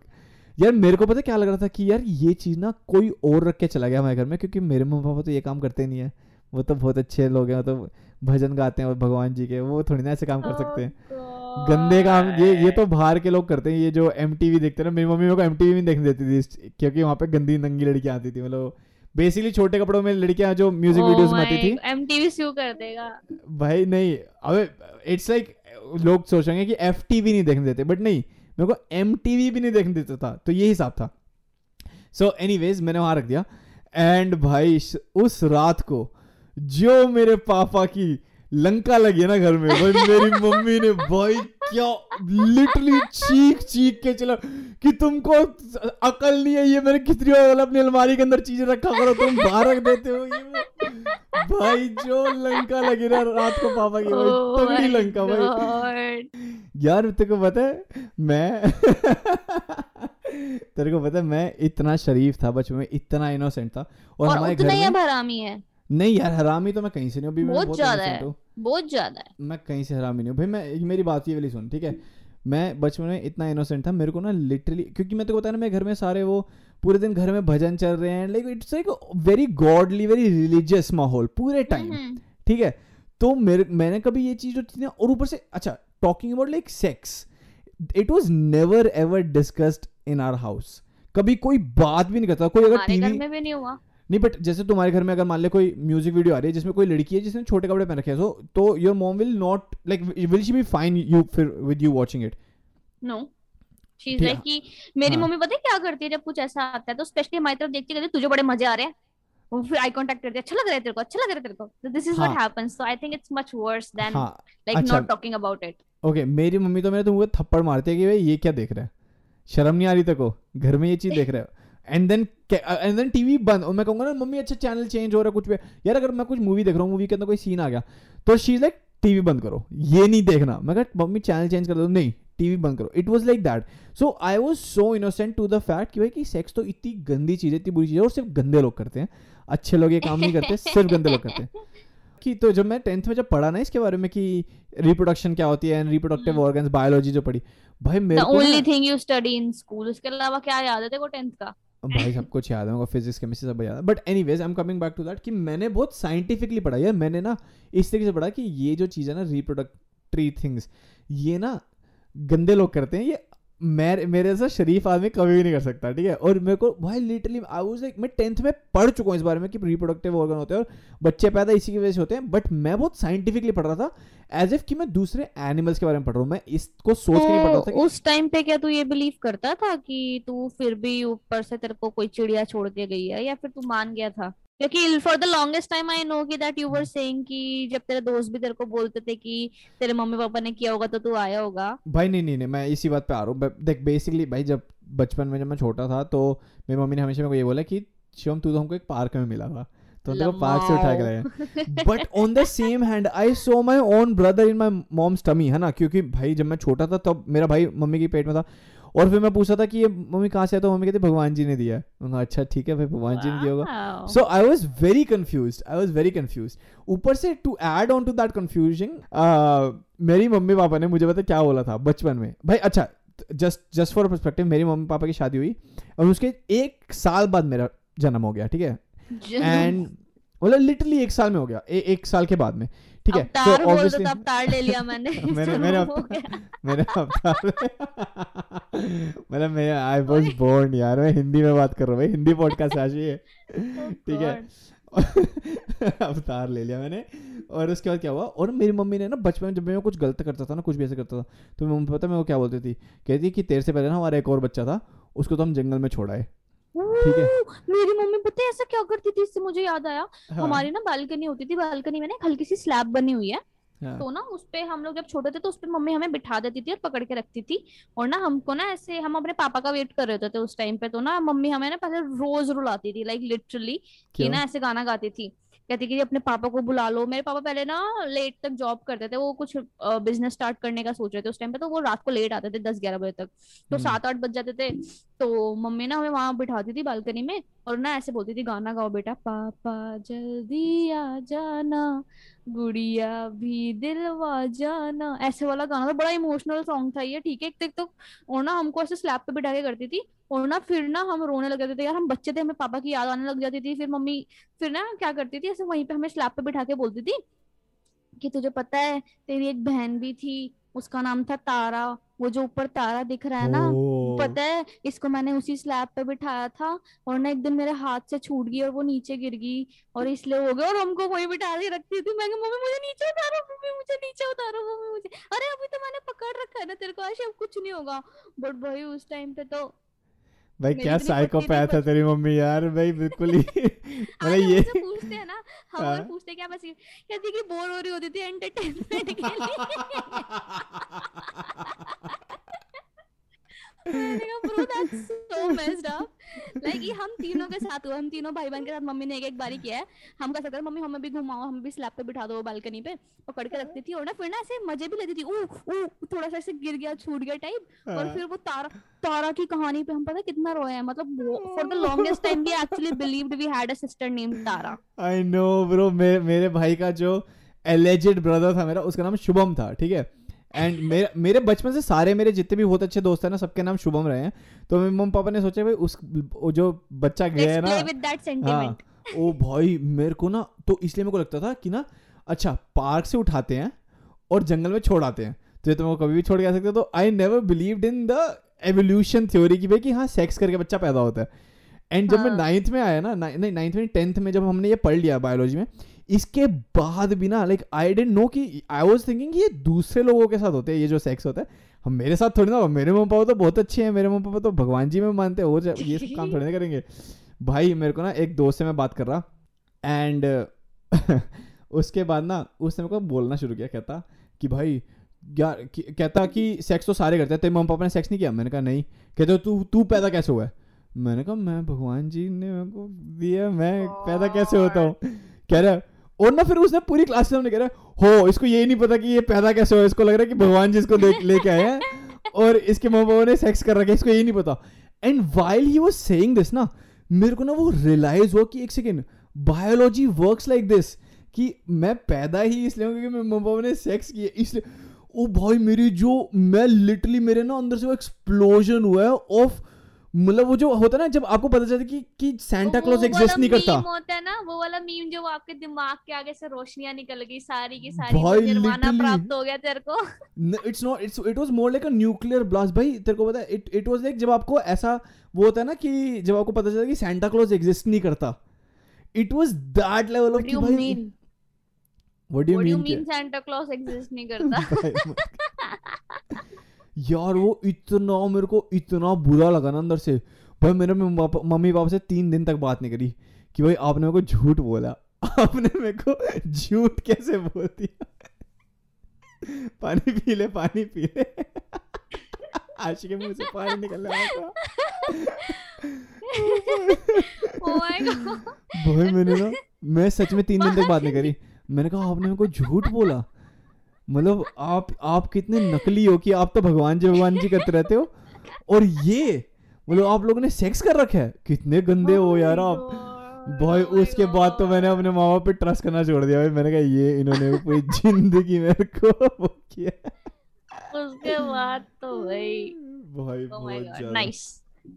यार मेरे को पता क्या लग रहा था कि यार ये चीज़ ना कोई और रख के चला गया हमारे घर में क्योंकि मेरे मम्मी पापा तो ये काम करते नहीं है। वो तो बहुत अच्छे लोग हैं तो भजन गाते हैं और भगवान जी के वो थोड़ी ना ऐसे काम कर सकते हैं। गंदे काम ये ये तो बाहर के लोग करते हैं ये जो एम देखते ना मेरी मम्मी मेरे को एम टीवी नहीं देखने देती थी क्योंकि वहाँ पे गंदी नंगी लड़कियाँ आती थी मतलब बेसिकली छोटे कपड़ों में लड़कियाँ जो म्यूज़िक वीडियोस में आती थी। एमटीवी स्यू कर देगा। भाई नहीं अबे इट्स लाइक लोग सोचेंगे कि एफ़ नहीं देखने देते बट नहीं मेरे को एम भी नहीं देखने देता था तो ये हिसाब था। सो एनीवेज मैंने वहाँ रख दिया एंड भाई उस रात को जो मेरे पापा की लंका लगी है ना घर में भाई मेरी मम्मी ने भाई क्या लिटरली चीख चीख के चला कि तुमको अकल नहीं है ये मैंने कितनी बोला अपनी अलमारी के अंदर चीज़ें रखा करो तुम बाहर रख देते हो ये भाई जो लंका लगी ना रात को पापा की भाई Oh तगड़ी लंका भाई. यार तेरे को पता है मैं तेरे को पता है मैं इतना शरीफ था बचपन में इतना इनोसेंट था और, और हमारे घर में है। नहीं यार हरामी तो मैं कहीं से नहीं हूँ बहुत बहुत ज़्यादा है बहुत ज़्यादा है। मैं कहीं से हरामी नहीं हूँ। भाई मैं मेरी बात ये वाली सुन ठीक है? मैं बचपन में इतना इनोसेंट था मेरे को ना लिटरली क्योंकि मैं तो बताया ना मेरे घर में सारे वो पूरे दिन घर में भजन चल रहे हैं like it's like very godly very religious माहौल पूरे टाइम हम्म, ठीक है? तो मेरे मैंने कभी ये चीज़ जो थी ना और ऊपर से अच्छा talking about like sex it was never ever discussed in our house कभी कोई बात भी नहीं करता कोई अगर टीवी में भी नहीं हुआ। नहीं बट जैसे तुम्हारे घर में अगर मान ले कोई म्यूज़िक वीडियो आ रही है जिसमें कोई लड़की है जिसने छोटे कपड़े पहन रखे हैं so, तो your mom will not like will she be fine you फिर with you watching it no she is like कि मेरी हाँ। मम्मी पता है क्या करती है जब कुछ ऐसा आता है तो स्पेशली हमारी तरफ़ देखती कहती है, तुझे बड़े मज़े आ रहे हैं। वो फिर आई कांटेक्ट करती है अच्छा लग रहा है तेरे को अच्छा लग रहा है तेरे को। This is what. Happens so I think it's much worse than like. Not talking about it okay मेरी मम्मी तो मेरे तो मुँह पे थप्पड़ मारती है कि भाई ये क्या देख रहा है? शर्म नहीं आ रही तेरे को? घर में ये चीज़ देख रहा है? And then and then TV बंद। और मैं कहूँगा ना मम्मी अच्छा चैनल चेंज हो रहा है कुछ भी यार अगर मैं कुछ मूवी देख रहा हूँ मूवी के अंदर कोई सीन आ गया तो शी इज़ लाइक टीवी बंद करो। ये नहीं देखना। मैं कहा मम्मी चैनल चेंज कर दो। नहीं टीवी बंद करो। It was like that so I was so innocent to the fact कि भाई कि सेक्स तो इतनी गंदी चीज़ है इतनी बुरी चीज़ है और सिर्फ़ गंदे लोग करते हैं। अच्छे लोग ये काम नहीं करते सिर्फ़ गंदे लोग करते हैं। कि तो जब मैं टेंथ में जब पढ़ा ना इसके बारे में कि रिप्रोडक्शन क्या होती है एंड रिप्रोडक्टिव। ऑर्गन्स बायोलॉजी जो पढ़ी भाई मेरे को only thing you study in school उसके अलावा क्या याद है तेरे को 10th का? भाई सब कुछ याद है, मेरे फिजिक्स केमिस्ट्री सब याद है। But anyways I am coming back to that कि मैंने बहुत साइंटिफिकली पढ़ा यार, मैंने ना इस तरीके से पढ़ा कि ये जो चीज़ है ना रिप्रोडक्टरी थिंग्स ये ना गंदे लोग करते हैं, ये मैं, मेरे जैसा शरीफ आदमी कभी भी नहीं कर सकता, ठीक है? और मेरे को, भाई लिटरली आई वाज लाइक मैं टेंथ में पढ़ चुका हूँ इस बारे में कि रिप्रोडक्टिव ऑर्गन होते हैं और बच्चे पैदा इसी की वजह से होते हैं बट मैं बहुत साइंटिफिकली पढ़ रहा था एज इफ़ कि मैं दूसरे एनिमल्स के बारे में पढ़ रहा हूँ। मैं इसको सोच तो के नहीं पढ़ रहा था तो उस टाइम पे क्या तू ये बिलीव करता था कि तू फिर भी ऊपर से तेरे को कोई चिड़िया छोड़ के गई है, या फिर तू मान गया था? क्योंकि for the longest time I know कि दैट यू वर सेइंग कि जब तेरे दोस्त भी तेरे को बोलते थे कि तेरे मम्मी पापा ने किया होगा तो तू आया होगा। भाई नहीं नहीं नहीं मैं इसी बात पे आ रहा हूँ। देख बेसिकली भाई जब बचपन में जब मैं छोटा था तो मेरी मम्मी ने हमेशा मेरे को ये बोला कि शिवम तू तो हमको एक पार्क में मिला था तो तेरे पार्क से उठा के लाए। But on the same hand I saw my own brother in my mom's tummy है ना? क्योंकि भाई जब मैं छोटा था तब मेरा भाई मम्मी के पेट में था। और फिर मैं पूछा था कि ये मम्मी कहाँ से है तो मम्मी कहती भगवान जी ने दिया है। अच्छा ठीक है भाई भगवान जी ने दिया होगा। So I was very confused I was very confused ऊपर से to add on to that confusing मेरी मम्मी पापा ने मुझे पता क्या बोला था बचपन में? भाई अच्छा जस्ट जस्ट फॉर परस्पेक्टिव मेरी मम्मी पापा की शादी हुई और उसके एक साल बाद मेरा जन्म हो गया ठीक है? एंड मतलब लिटरली एक साल में हो गया ए, एक साल के बाद में। ठीक है अवतार बोल दो तो अवतार ले लिया मैंने। मैंने चलो, मैंने अवतार- मेरे मतलब मैं आई वाज बोर्न यार मैं हिंदी में बात कर रहा हूँ भाई हिंदी पॉडकास्ट आज ये है। ठीक है. अवतार ले लिया मैंने और उसके बाद क्या हुआ? और मेरी मम्मी ने ना बचपन में जब मैं कुछ गलत करता था ना कुछ भी ऐसे करता था तो मेरी मम्मी पता है मैं वो क्या बोलती थी? कहती कि तेरे से पहले ना हमारा एक और बच्चा था उसको तो हम जंगल में छोड़ाए ठीक है। मेरी मम्मी पता है ऐसा क्या करती थी? इससे मुझे याद आया हाँ, हमारी ना बालकनी होती थी बालकनी में ना हल्की सी स्लैब बनी हुई है। हाँ, तो ना उसपे हम लोग जब छोटे थे तो उसपे मम्मी हमें बिठा देती थी और पकड़ के रखती थी। और ना हमको ना ऐसे हम अपने पापा का वेट कर रहे होते थे उस टाइम पे तो ना मम्मी हमें ना पहले रोज रुलाती थी लाइक लिटरली कि ना ऐसे गाना गाती थी। कहती कि अपने पापा को बुला लो मेरे पापा पहले ना लेट तक जॉब करते थे वो कुछ बिज़नेस स्टार्ट करने का सोच रहे थे उस टाइम पे तो वो रात को लेट आते थे दस ग्यारह बजे तक तो हम्म। सात आठ बज जाते थे तो मम्मी ना हमें वहाँ बिठाती थी बालकनी में और ना ऐसे बोलती थी, गाना गाओ बेटा, पापा जल्दी आ जाना, गुड़िया भी दिलवा जाना। ऐसे वाला गाना था, बड़ा इमोशनल सॉन्ग था ये, ठीक है? एक तक तो और ना हमको ऐसे स्लैब पे बिठा के करती थी, और ना फिर ना हम रोने लग जाते थे, यार हम बच्चे थे, हमें पापा की याद आने लग जाती थी, फिर मम्मी, फिर ना क्या करती थी, ऐसे वहीं पे हमें स्लैब पे बिठा के बोलती थी कि तुझे पता है, तेरी एक बहन भी थी, उसका नाम था तारा वो जो ऊपर तारा दिख रहा है ना पता है इसको मैंने उसी स्लैब पे बिठाया था और ना एक दिन मेरे हाथ से छूट गई और वो नीचे गिर गई और इसलिए हो गया और हमको वही बिठा के रखती थी। मैं मम्मी मुझे नीचे उतारो मम्मी मुझे नीचे उतारो मम्मी मुझे अरे अभी तो मैंने पकड़ रखा है ना तेरे को ऐसे अब कुछ नहीं होगा। बट भाई उस टाइम पे तो भाई क्या साइकोपैथ है तेरी मम्मी यार? भाई बिल्कुल ही। हाँ मतलब ये पूछते हैं ना। हम हाँ। पूछते क्या बस ये- कहती कि बोर हो रही होती थी एंटरटेनमेंट के लिए। Bro that's so messed up like ये हम तीनों के साथ हुआ हम तीनों भाई बहन के साथ मम्मी ने एक एक बारी किया है। हम कह सकते हैं मम्मी हमें भी घुमाओ हमें भी स्लैब पे बिठा दो बालकनी पे। पकड़ के रखती थी और ना फिर ना ऐसे मज़े भी लेती थी। ऊ ऊ थोड़ा सा ऐसे गिर गया छूट गया टाइप और हाँ। फिर वो तारा तारा की कहानी पे हम पता कितना रोए हैं? मतलब for the longest time we actually believed we had a sister named Tara I know bro मेरे भाई का जो एलिजिड ब्रदर था मेरा उसका नाम शुभम था ठीक है? एंड मेरे मेरे बचपन से सारे मेरे जितने भी बहुत अच्छे दोस्त हैं ना सबके नाम शुभम रहे हैं। तो मेरे मम्मी पापा ने सोचा भाई उस वो जो बच्चा गया है ना हाँ ओ भाई मेरे को ना तो इसलिए मेरे को लगता था कि ना अच्छा पार्क से उठाते हैं और जंगल में छोड़ आते हैं। तो ये तो मैं कभी भी छोड़ के आ सकते हो तो I never believed in the evolution theory की भाई कि हाँ सेक्स करके बच्चा पैदा होता है। एंड जब मैं हाँ। नाइन्थ में आया ना नहीं नाइन्थ में टेंथ में जब हमने ये पढ़ लिया बायोलॉजी में इसके बाद भी ना लाइक आई डेंट नो कि आई वाज थिंकिंग ये दूसरे लोगों के साथ होते हैं, ये जो सेक्स होता है। हम मेरे साथ थोड़ी ना। मेरे मम्मी पापा तो बहुत अच्छे हैं, मेरे मम्मी पापा तो भगवान जी में मानते हैं, और ये सब काम थोड़ी ना करेंगे। भाई, मेरे को ना एक दोस्त से मैं बात कर रहा एंड उसके बाद ना, उसने मेरे को बोलना शुरू किया, कहता कि भाई, यार कहता कि सेक्स तो सारे करते हैं, तेरे मम्मी पापा ने सेक्स नहीं किया? मैंने कहा, नहीं। कहते, तू तू पैदा कैसे हुआ है? मैंने कहा, मैं भगवान जी ने मेरे को दिया, मैं पैदा कैसे होता हूँ? कह रहा और ना फिर उसने पूरी क्लास के सामने कह रहा है, हो इसको ये नहीं पता कि ये पैदा कैसे हुआ इसको लग रहा है कि भगवान जी इसको ले- लेके आए हैं और इसके मम्मी पापा ने सेक्स कर रखा है इसको ये नहीं पता. And while he was saying this ना मेरे को ना वो रियलाइज़ हुआ कि एक second biology works like this कि मैं पैदा ही इसलिए हूँ क्योंकि मेरे मम्मी पापा ने सेक्स किया इसलिए ओ भाई मेरी जो मैं लिटरली मेरे ना अंदर से वो एक्सप्लोजन हुआ है ऑफ़ मतलब वो जो होता है ना जब आपको पता चलता है कि कि सेंटा क्लॉज एग्जिस्ट नहीं करता। होता है ना वो वाला मीम जो आपके दिमाग के आगे से रोशनियाँ निकल गई सारी की सारी भाई, वो प्राप्त हो गया तेरे को। It's not it's it was more like a nuclear blast भाई तेरे को पता है इट इट वाज लाइक जब आपको ऐसा वो होता है ना कि जब आपको पता चलता है कि सेंटा क्लॉज एग्जिस्ट नहीं करता। It was that level of भाई? What do you mean Santa Claus exist नहीं करता? यार वो इतना मेरे को इतना बुरा लगा ना अंदर से। भाई मेरे मम्मी पापा से तीन दिन तक बात नहीं करी कि भाई आपने मेरे को झूठ बोला। आपने मेरे को झूठ कैसे बोल दिया? पानी पी ले पानी पी ले। आशी के मुँह से पानी निकल रहा था। Oh. भाई मैंने ना मैं सच में तीन दिन तक बात नहीं करी। मैंने कहा आपने मेरे को झूठ बोला? मतलब आप आप कितने नकली हो कि आप तो भगवान जी भगवान जी करते रहते हो। और ये मतलब आप लोगों ने सेक्स कर रखा है। कितने गंदे हो Oh यार आप। भाई oh उसके बाद तो मैंने अपने माँ बाप पे ट्रस्ट करना छोड़ दिया। भाई मैंने कहा ये इन्होंने पूरी ज़िंदगी मेरे को वो किया उसके बाद तो भाई। भाई oh बहुत ज़्यादा। nice.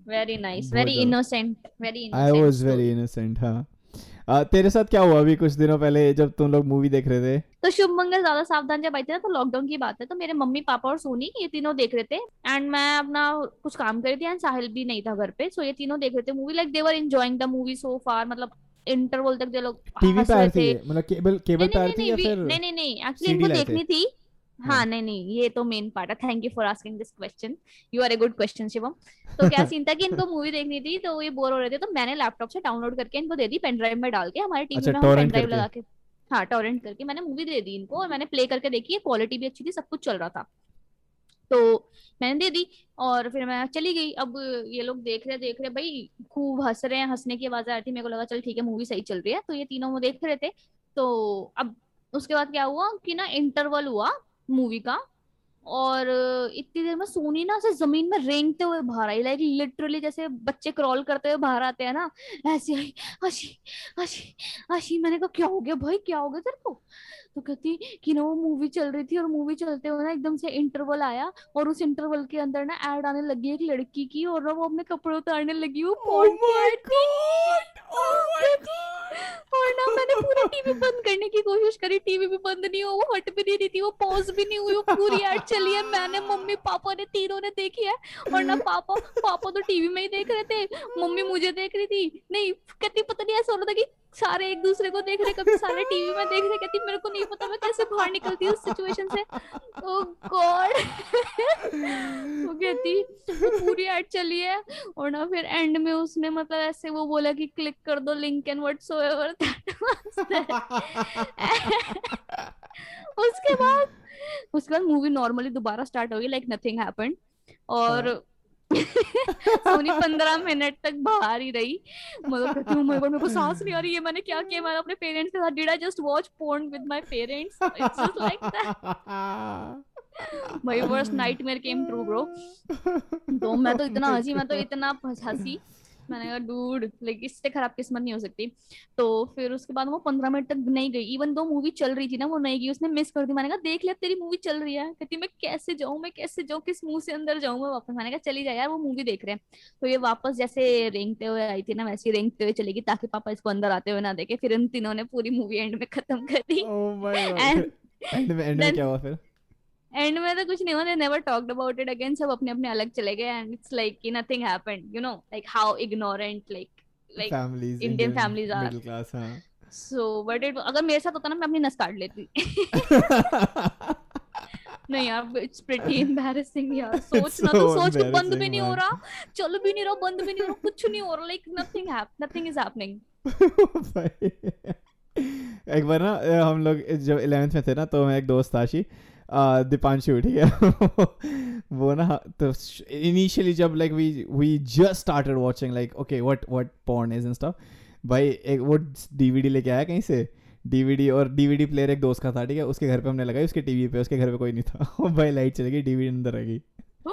Very nice. बहुत very ज़्यादा। innocent. Very I innocent was. Very innocent हाँ। तेरे साथ क्या हुआ अभी कुछ दिनों पहले जब तुम लोग मूवी देख रहे थे? तो शुभ मंगल ज़्यादा सावधान जब आई थी ना तो लॉकडाउन की बात है। तो मेरे मम्मी पापा और सोनी ये तीनों देख रहे थे। एंड मैं अपना कुछ काम कर रही थी एंड साहिल भी नहीं था घर पे। सो ये तीनों देख रहे थे movie like they were enjoying the movie so far मतलब इंटरवल तक दे लोग टीवी पे थी मतलब केबल केबल पे थी या फिर नहीं नहीं नहीं एक्चुअली इनको देखनी थी? हाँ। हाँ नहीं नहीं ये तो मेन पार्ट है। Thank you for asking this question you are a good question Shivam. तो क्या सीन था कि इनको मूवी देखनी थी तो ये बोर हो रहे थे। तो मैंने लैपटॉप से डाउनलोड करके इनको दे दी पेन ड्राइव में डाल के हमारे टीवी अच्छा, में पेन ड्राइव लगा के। हाँ टॉरेंट करके मैंने मूवी दे दी इनको और मैंने प्ले करके देखी क्वालिटी भी अच्छी थी, सब कुछ चल रहा था। तो मैंने दे दी और फिर मैं चली गई। अब ये लोग देख रहे देख रहे, भाई खूब हंस रहे हैं, हंसने की आवाज़ आ रही थी, मेरे को लगा, चल ठीक है मूवी सही चल रही है। तो ये तीनों वो देख रहे थे। तो अब उसके बाद क्या हुआ कि ना इंटरवल हुआ मूवी का और इतनी देर में सोनी ना उसे ज़मीन में रेंगते हुए बाहर आई लाइक लिटरली जैसे बच्चे क्रॉल करते हुए बाहर आते हैं ना। ऐसे आई, आशी आशी आशी, मैंने कहा, क्या हो गया भाई? क्या हो गया तेरे को? तो कहती कि ना वो मूवी चल रही थी और मूवी चलते हुए ना एकदम से इंटरवल आया और उस इंटरवल के अंदर ना ऐड आने लगी एक लड़की की और ना वो अपने कपड़े उतारने लगी वो Oh! Oh और ना मैंने पूरा टीवी बंद करने की कोशिश करी टीवी भी बंद नहीं हुआ वो हट भी नहीं रही थी वो पॉज भी नहीं हुई वो पूरी ऐड चली है मैंने मम्मी पापा ने तीनों ने देखी है और ना पापा पापा तो टीवी में ही देख रहे थे मम्मी मुझे देख रही थी नहीं कहती पता नहीं ऐसा हो रहा था कि सारे एक दूसरे को देख रहे, कभी सारे टीवी में देख रहे, कहती मेरे को नहीं पता मैं कैसे बाहर निकलती उस सिचुएशन से। ओ गॉड वो कहती वो पूरी ऐड चली है। और ना फिर एंड में उसने मतलब ऐसे वो बोला कि क्लिक कर दो लिंक एंड व्हाटसोएवर उसके बाद उसके बाद मूवी नॉर्मली दोबारा स्टार्ट होगी लाइक नथिंग हैपेंड और सोनी पंद्रह मिनट तक बाहर ही रही। मतलब कहती हूँ "Oh मेरे को सांस नहीं आ रही है, मैंने क्या किया? मैंने अपने पेरेंट्स के साथ did I just watch porn with my parents it's just like that my worst nightmare came true bro तो मैं तो इतना हँसी, मैं तो इतना हँसी। मैंने कहा डूड लाइक इससे खराब किस्मत नहीं हो सकती। तो फिर उसके बाद वो पंद्रह मिनट तक नहीं गई। इवन दो मूवी चल रही थी ना वो नहीं गई। उसने मिस कर दी। मैंने कहा देख लिया तेरी मूवी चल रही है। कहती मैं कैसे जाऊँ? मैं कैसे जाऊँ? किस मुँह से अंदर जाऊँ मैं वापस? मैंने कहा चली जाए यार वो मूवी देख रहे हैं। तो ये वापस जैसे रेंगते हुए आई थी ना वैसे ही रेंगते हुए चलेगी ताकि पापा इसको अंदर आते हुए ना देखे। फिर इन तीनों ने पूरी मूवी एंड में खत्म कर दी। Oh एंड में एंड में क्या हुआ फिर? एंड में तो कुछ नहीं हुआ they never talked about it again सब अपने अपने अलग चले गए एंड इट्स लाइक कि nothing happened you know like how ignorant like like families Indian families are- middle class हाँ. सो बट इट अगर मेरे साथ होता ना मैं अपनी नस काट लेती। नहीं यार इट्स प्रीटी एम्बैरेसिंग यार सोच ना so तो सोच के बंद भी नहीं हो रहा चल भी नहीं रहा बंद भी नहीं हो रहा कुछ नहीं हो रहा like nothing hap nothing is happening एक बार ना हम लोग जब 11th में थे ना तो मैं एक दोस्त था दीपांशु, ठीक है। वो ना तो इनिशियली जब like we we just started watching like okay what what porn is and stuff भाई, एक वो डीवीडी लेके आया कहीं से? डीवीडी और डीवीडी प्लेयर एक दोस्त का था, ठीक है, उसके घर पे हमने लगाई, उसके टीवी पे, उसके घर पे कोई नहीं था। भाई लाइट चली गई डीवीडी अंदर रह गई।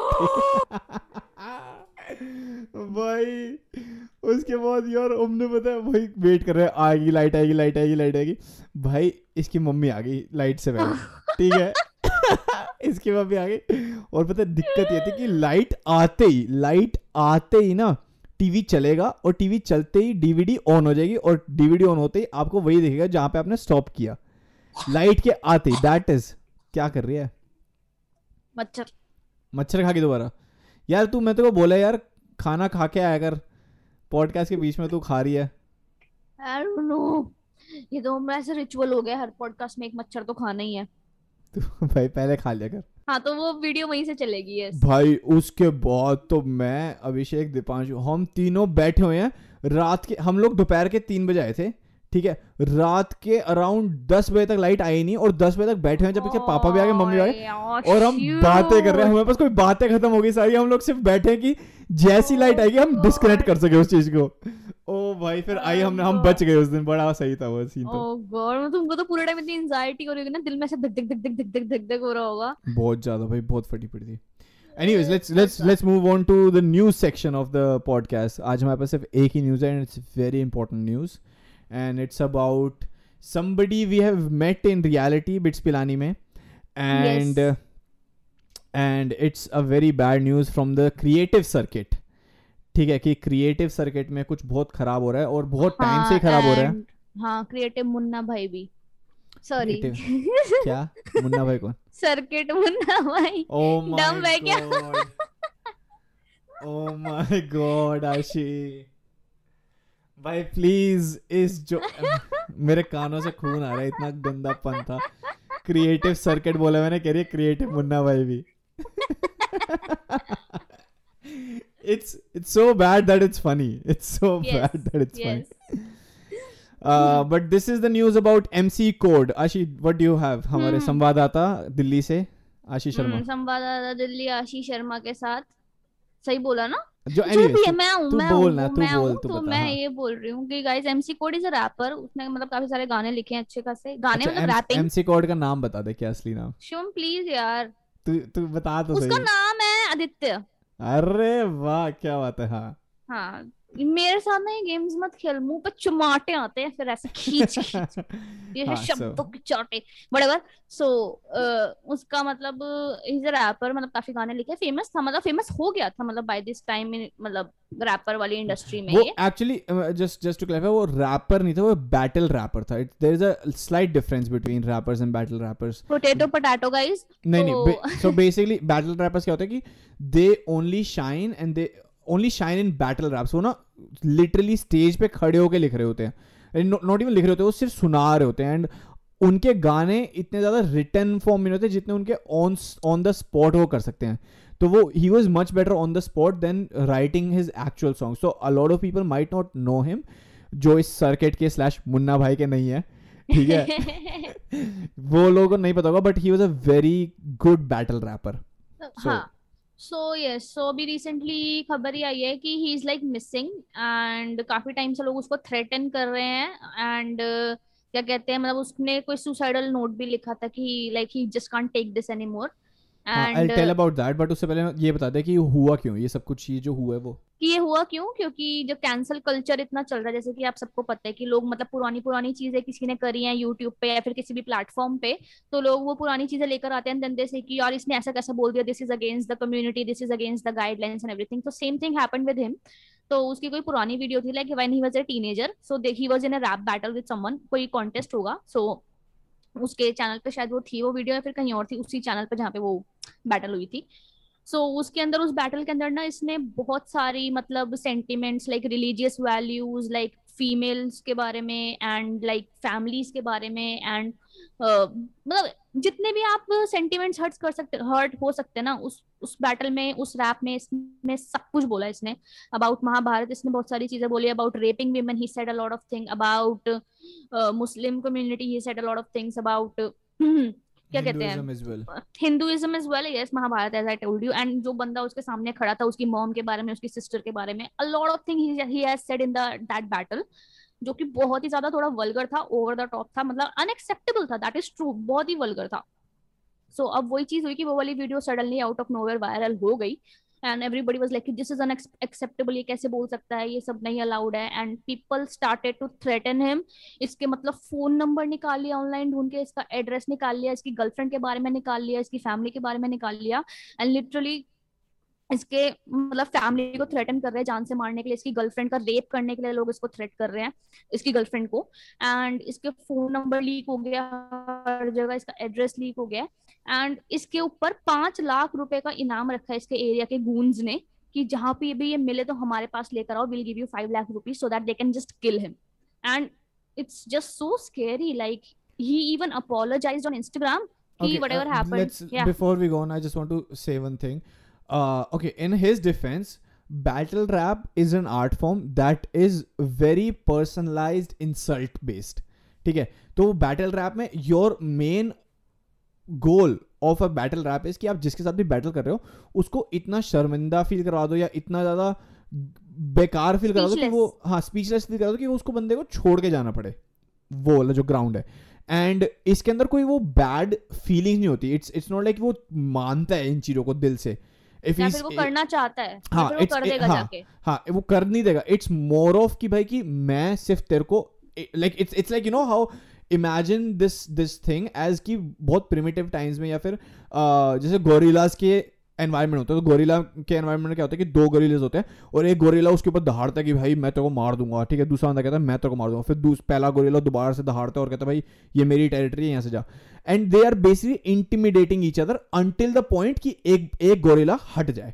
भाई, उसके बाद यार, हमने पता है भाई वेट कर रहे हैं, आएगी लाइट आएगी लाइट आएगी लाइट आएगी। भाई, इसकी मम्मी आ गई लाइट से पहले, ठीक है। इसकी मम्मी आ गई और पता है दिक्कत ये थी कि लाइट आते ही लाइट आते ही ना टीवी चलेगा और टीवी चलते ही डीवीडी ऑन हो जाएगी और डीवीडी ऑन होते ही आपको वही दिखेगा जहाँ पे आपने स्टॉप किया। लाइट के आते ही दैट इज़ क्या कर रही है? मच्छर। मच्छर खा के दोबारा। यार तू मैं तेरे को बोला यार खाना खा के आया कर। पॉडकास्ट के बीच में तू खा रही है। आई डोंट नो ये तो हमारा ऐसा रिचुअल हो गया हर पॉडकास्ट में एक मच्छर तो खाना ही है। तू भाई पहले खा लिया कर। हाँ तो वो वीडियो वहीं से चलेगी यस भाई उसके बाद तो मैं अभिषेक दीपांशु हम तीनों बैठे हुए हैं। रात के हम लोग दोपहर के तीन बजे आए थे ठीक है? रात के अराउंड दस बजे तक लाइट आई नहीं और दस बजे तक बैठे हैं जब इसके पापा भी आ गए मम्मी आ गए और हम बातें कर रहे हैं। हमारे पास कोई बातें खत्म हो गई सारी हम लोग सिर्फ़ बैठे हैं कि जैसी लाइट आएगी हम डिस्कनेक्ट कर सके उस चीज़ को। ओ भाई फिर आई oh हमने हम बच गए उस दिन बड़ा सही था वो सीन तो। ओ गॉड मैं तुमको तो पूरे टाइम इतनी एंजाइटी हो रही होगी ना दिल में ऐसे धक धक धक धक धक धक धक धक हो रहा होगा। बहुत ज़्यादा भाई बहुत फटी पड़ी थी। Anyways let's let's let's move on to the news section of the podcast आज हमारे पास सिर्फ़ एक ही न्यूज़ है and it's very important news and it's about somebody we have met in reality bits pilani mein. And yes. uh, and it's a very bad news from the creative circuit. ठीक है कि creative circuit में कुछ बहुत खराब हो रहा है और बहुत टाइम हाँ, से ही खराब हो रहा है। हाँ क्रिएटिव मुन्ना भाई भी। सॉरी क्या? मुन्ना भाई कौन? सर्किट मुन्ना भाई। Oh my है क्या? oh my god, आशी. भाई प्लीज़ इस जो मेरे कानों से खून आ रहा है इतना गंदापन था। क्रिएटिव सर्किट बोला मैंने कह रही है क्रिएटिव मुन्ना भाई भी। it's it's so bad that it's funny. It's so Yes, bad that it's yes. funny. Uh, but this is the news about MC code. आशी what do you have? हमारे Hmm. संवाददाता दिल्ली से आशीष शर्मा। हम्म, संवाददाता दिल्ली आशीष शर्मा के साथ। सही बोला ना? जो anyways, भी है मैं हूँ मैं बोल हूँ ना, मैं बोल, तू तो मैं हाँ। ये बोल रही हूँ कि guys MC Kode is a rapper उसने मतलब काफ़ी सारे गाने लिखे हैं अच्छे खासे। गाने अच्छा, मतलब रैपिंग MC कॉड का नाम बता दे क्या असली नाम? शुम प्लीज़ यार। तू तू बता तो उसका नाम है आदित्य। अरे वाह क्या बात है। हाँ। हाँ मेरे साथ ना ये गेम्स मत खेल मुँह पे चुमाटे आते हैं फिर ऐसे खींच खींच ये है हाँ, शब्दों के चाटे। बड़ेवर सो उसका मतलब इज़ रैपर मतलब काफ़ी गाने लिखे फ़ेमस था मतलब फ़ेमस हो गया था मतलब बाय दिस टाइम मतलब रैपर वाली इंडस्ट्री में वो actually just just to clarify वो रैपर नहीं था वो बैटल रैपर था। There is a slight difference between rappers and battle rappers potato potato guys नहीं नहीं सो बेसिकली बैटल रैपर्स क्या होता है कि they only shine and they only shine in battle raps वो ना लिटरली स्टेज पे खड़े होके लिख रहे होते हैं। नॉट इवन लिख रहे होते हैं वो सिर्फ़ सुना रहे होते हैं। एंड उनके गाने इतने ज़्यादा रिटर्न फॉर्म में होते जितने उनके ऑन ऑन द स्पॉट वो कर सकते हैं। तो वो he was much better on the spot than writing his actual song so a lot of people might not know him जो इस सर्किट के स्लैश मुन्ना भाई के नहीं है। ठीक है? वो लोगों को नहीं पता होगा but he was a very good battle rapper हाँ सो यस सो अभी रिसेंटली खबर ही आई है कि he is like missing and काफ़ी टाइम से लोग उसको थ्रेटन कर रहे हैं एंड क्या कहते हैं मतलब उसने कोई सुसाइडल नोट भी लिखा था कि like he just can't take this any more I tell about that but उससे पहले ये बता दे कि हुआ क्यों? ये सब कुछ ये जो हुआ है वो। कि ये हुआ क्यों? क्योंकि जो कैंसल कल्चर इतना चल रहा है जैसे कि आप सबको पता है कि लोग मतलब पुरानी पुरानी चीज़ें किसी ने करी हैं यूट्यूब पे या फिर किसी भी प्लेटफॉर्म पे तो लोग वो पुरानी चीज़ें लेकर आते हैं धंधे से कि यार इसने ऐसा कैसा बोल दिया this is against the community this is against the guidelines and everything तो same thing happened with him तो उसकी कोई पुरानी वीडियो थी like when he was a teenager so he was in a rap battle with someone कोई contest होगा सो so, उसके channel पे शायद वो थी वो वीडियो या फिर कहीं और थी उसी चैनल पे जहाँ पे वो बैटल हुई थी। सो so, उसके अंदर उस बैटल के अंदर ना इसने बहुत सारी मतलब sentiments like religious values like females के बारे में एंड लाइक फैमिलीज़ के बारे में एंड मतलब जितने भी आप सेंटिमेंट्स हर्ट कर सकते हर्ट हो सकते हैं ना, उस उस बैटल में, उस रैप में इसने सब कुछ बोला इसने। अबाउट महाभारत इसने बहुत सारी चीज़ें बोली about raping women he said a lot of thing about Muslim community he said a lot of things about क्या कहते हैं? Hinduism is well yes Mahabharat as I told you and जो बंदा उसके सामने खड़ा था उसकी मॉम के बारे में उसकी सिस्टर के बारे में a lot of thing he has said in the that battle जो कि बहुत ही ज़्यादा थोड़ा वल्गर था ओवर द टॉप था मतलब अनएक्सेप्टेबल था दैट इज़ ट्रू बहुत ही वल्गर था। सो so, अब वही चीज़ हुई कि वो वाली video suddenly out of nowhere viral हो गई। And everybody was like this is unacceptable ये कैसे बोल सकता है? ये सब नहीं अलाउड है. And people started to threaten him इसके मतलब फ़ोन नंबर निकाल लिया ऑनलाइन ढूंढ के, इसका एड्रेस निकाल लिया, इसकी गर्लफ्रेंड के बारे में निकाल लिया, इसकी फैमिली के बारे में निकाल लिया. एंड लिटरली इसके मतलब फैमिली को थ्रेटन कर रहे हैं जान से मारने के लिए इसकी गर्लफ्रेंड का रेप करने के लिए लोग इसको थ्रेट कर रहे हैं इसकी गर्लफ्रेंड को एंड इसके फ़ोन नंबर लीक हो गया हर जगह इसका एड्रेस लीक हो गया एंड इसके ऊपर पाँच लाख रुपए का इनाम रखा है इसके एरिया के गूंज ने कि जहाँ पे भी ये मिले तो हमारे पास लेकर आओ will give you five lakh rupees so that they can just kill him and it's just so scary like even apologized on Instagram. He Okay, whatever uh, happened. Let's yeah. before we go on, I just want to say one thing. Uh, okay, in his defense, battle rap is an art form that is very personalized insult based. ठीक है? तो battle rap में your main goal of a battle rap is कि आप जिसके साथ भी battle कर रहे हो उसको इतना शर्मिंदा फील करवा दो या इतना ज़्यादा बेकार फील करा दो कि वो हाँ स्पीचलेस फील करा दो कि वो उसको बंदे को छोड़ के जाना पड़े। वो वाला जो ग्राउंड है। एंड इसके अंदर कोई वो बैड फीलिंग नहीं होती। इट्स इट्स नॉट लाइक वो मानता है इन चीज़ों को दिल से। इफ़ या फिर वो करना चाहता है हाँ, वो कर देगा हाँ, जाके। हाँ वो कर नहीं देगा। इट्स मोर ऑफ़ कि भाई कि मैं सिर्फ़ तेरे को like it's it's like you know how imagine this this thing as कि बहुत प्रिमिटिव टाइम्स में या फिर uh, जैसे गोरिलास के एनवायरमेंट होता है। तो गोरिला के एनवायरमेंट में क्या होता है कि दो गोरिल्लास होते हैं और एक गोरिल्ला उसके ऊपर दहाड़ता है कि भाई मैं तेरे को मार दूँगा ठीक है? दूसरा बंदा कहता है मैं तेरे को मार दूँगा। फिर पहला गोरिल्ला दोबारा से दहाड़ता है और कहता है भाई ये मेरी टेरिटरी है यहाँ से जा। And they are basically intimidating each other until the point कि एक एक गोरिल्ला हट जाए।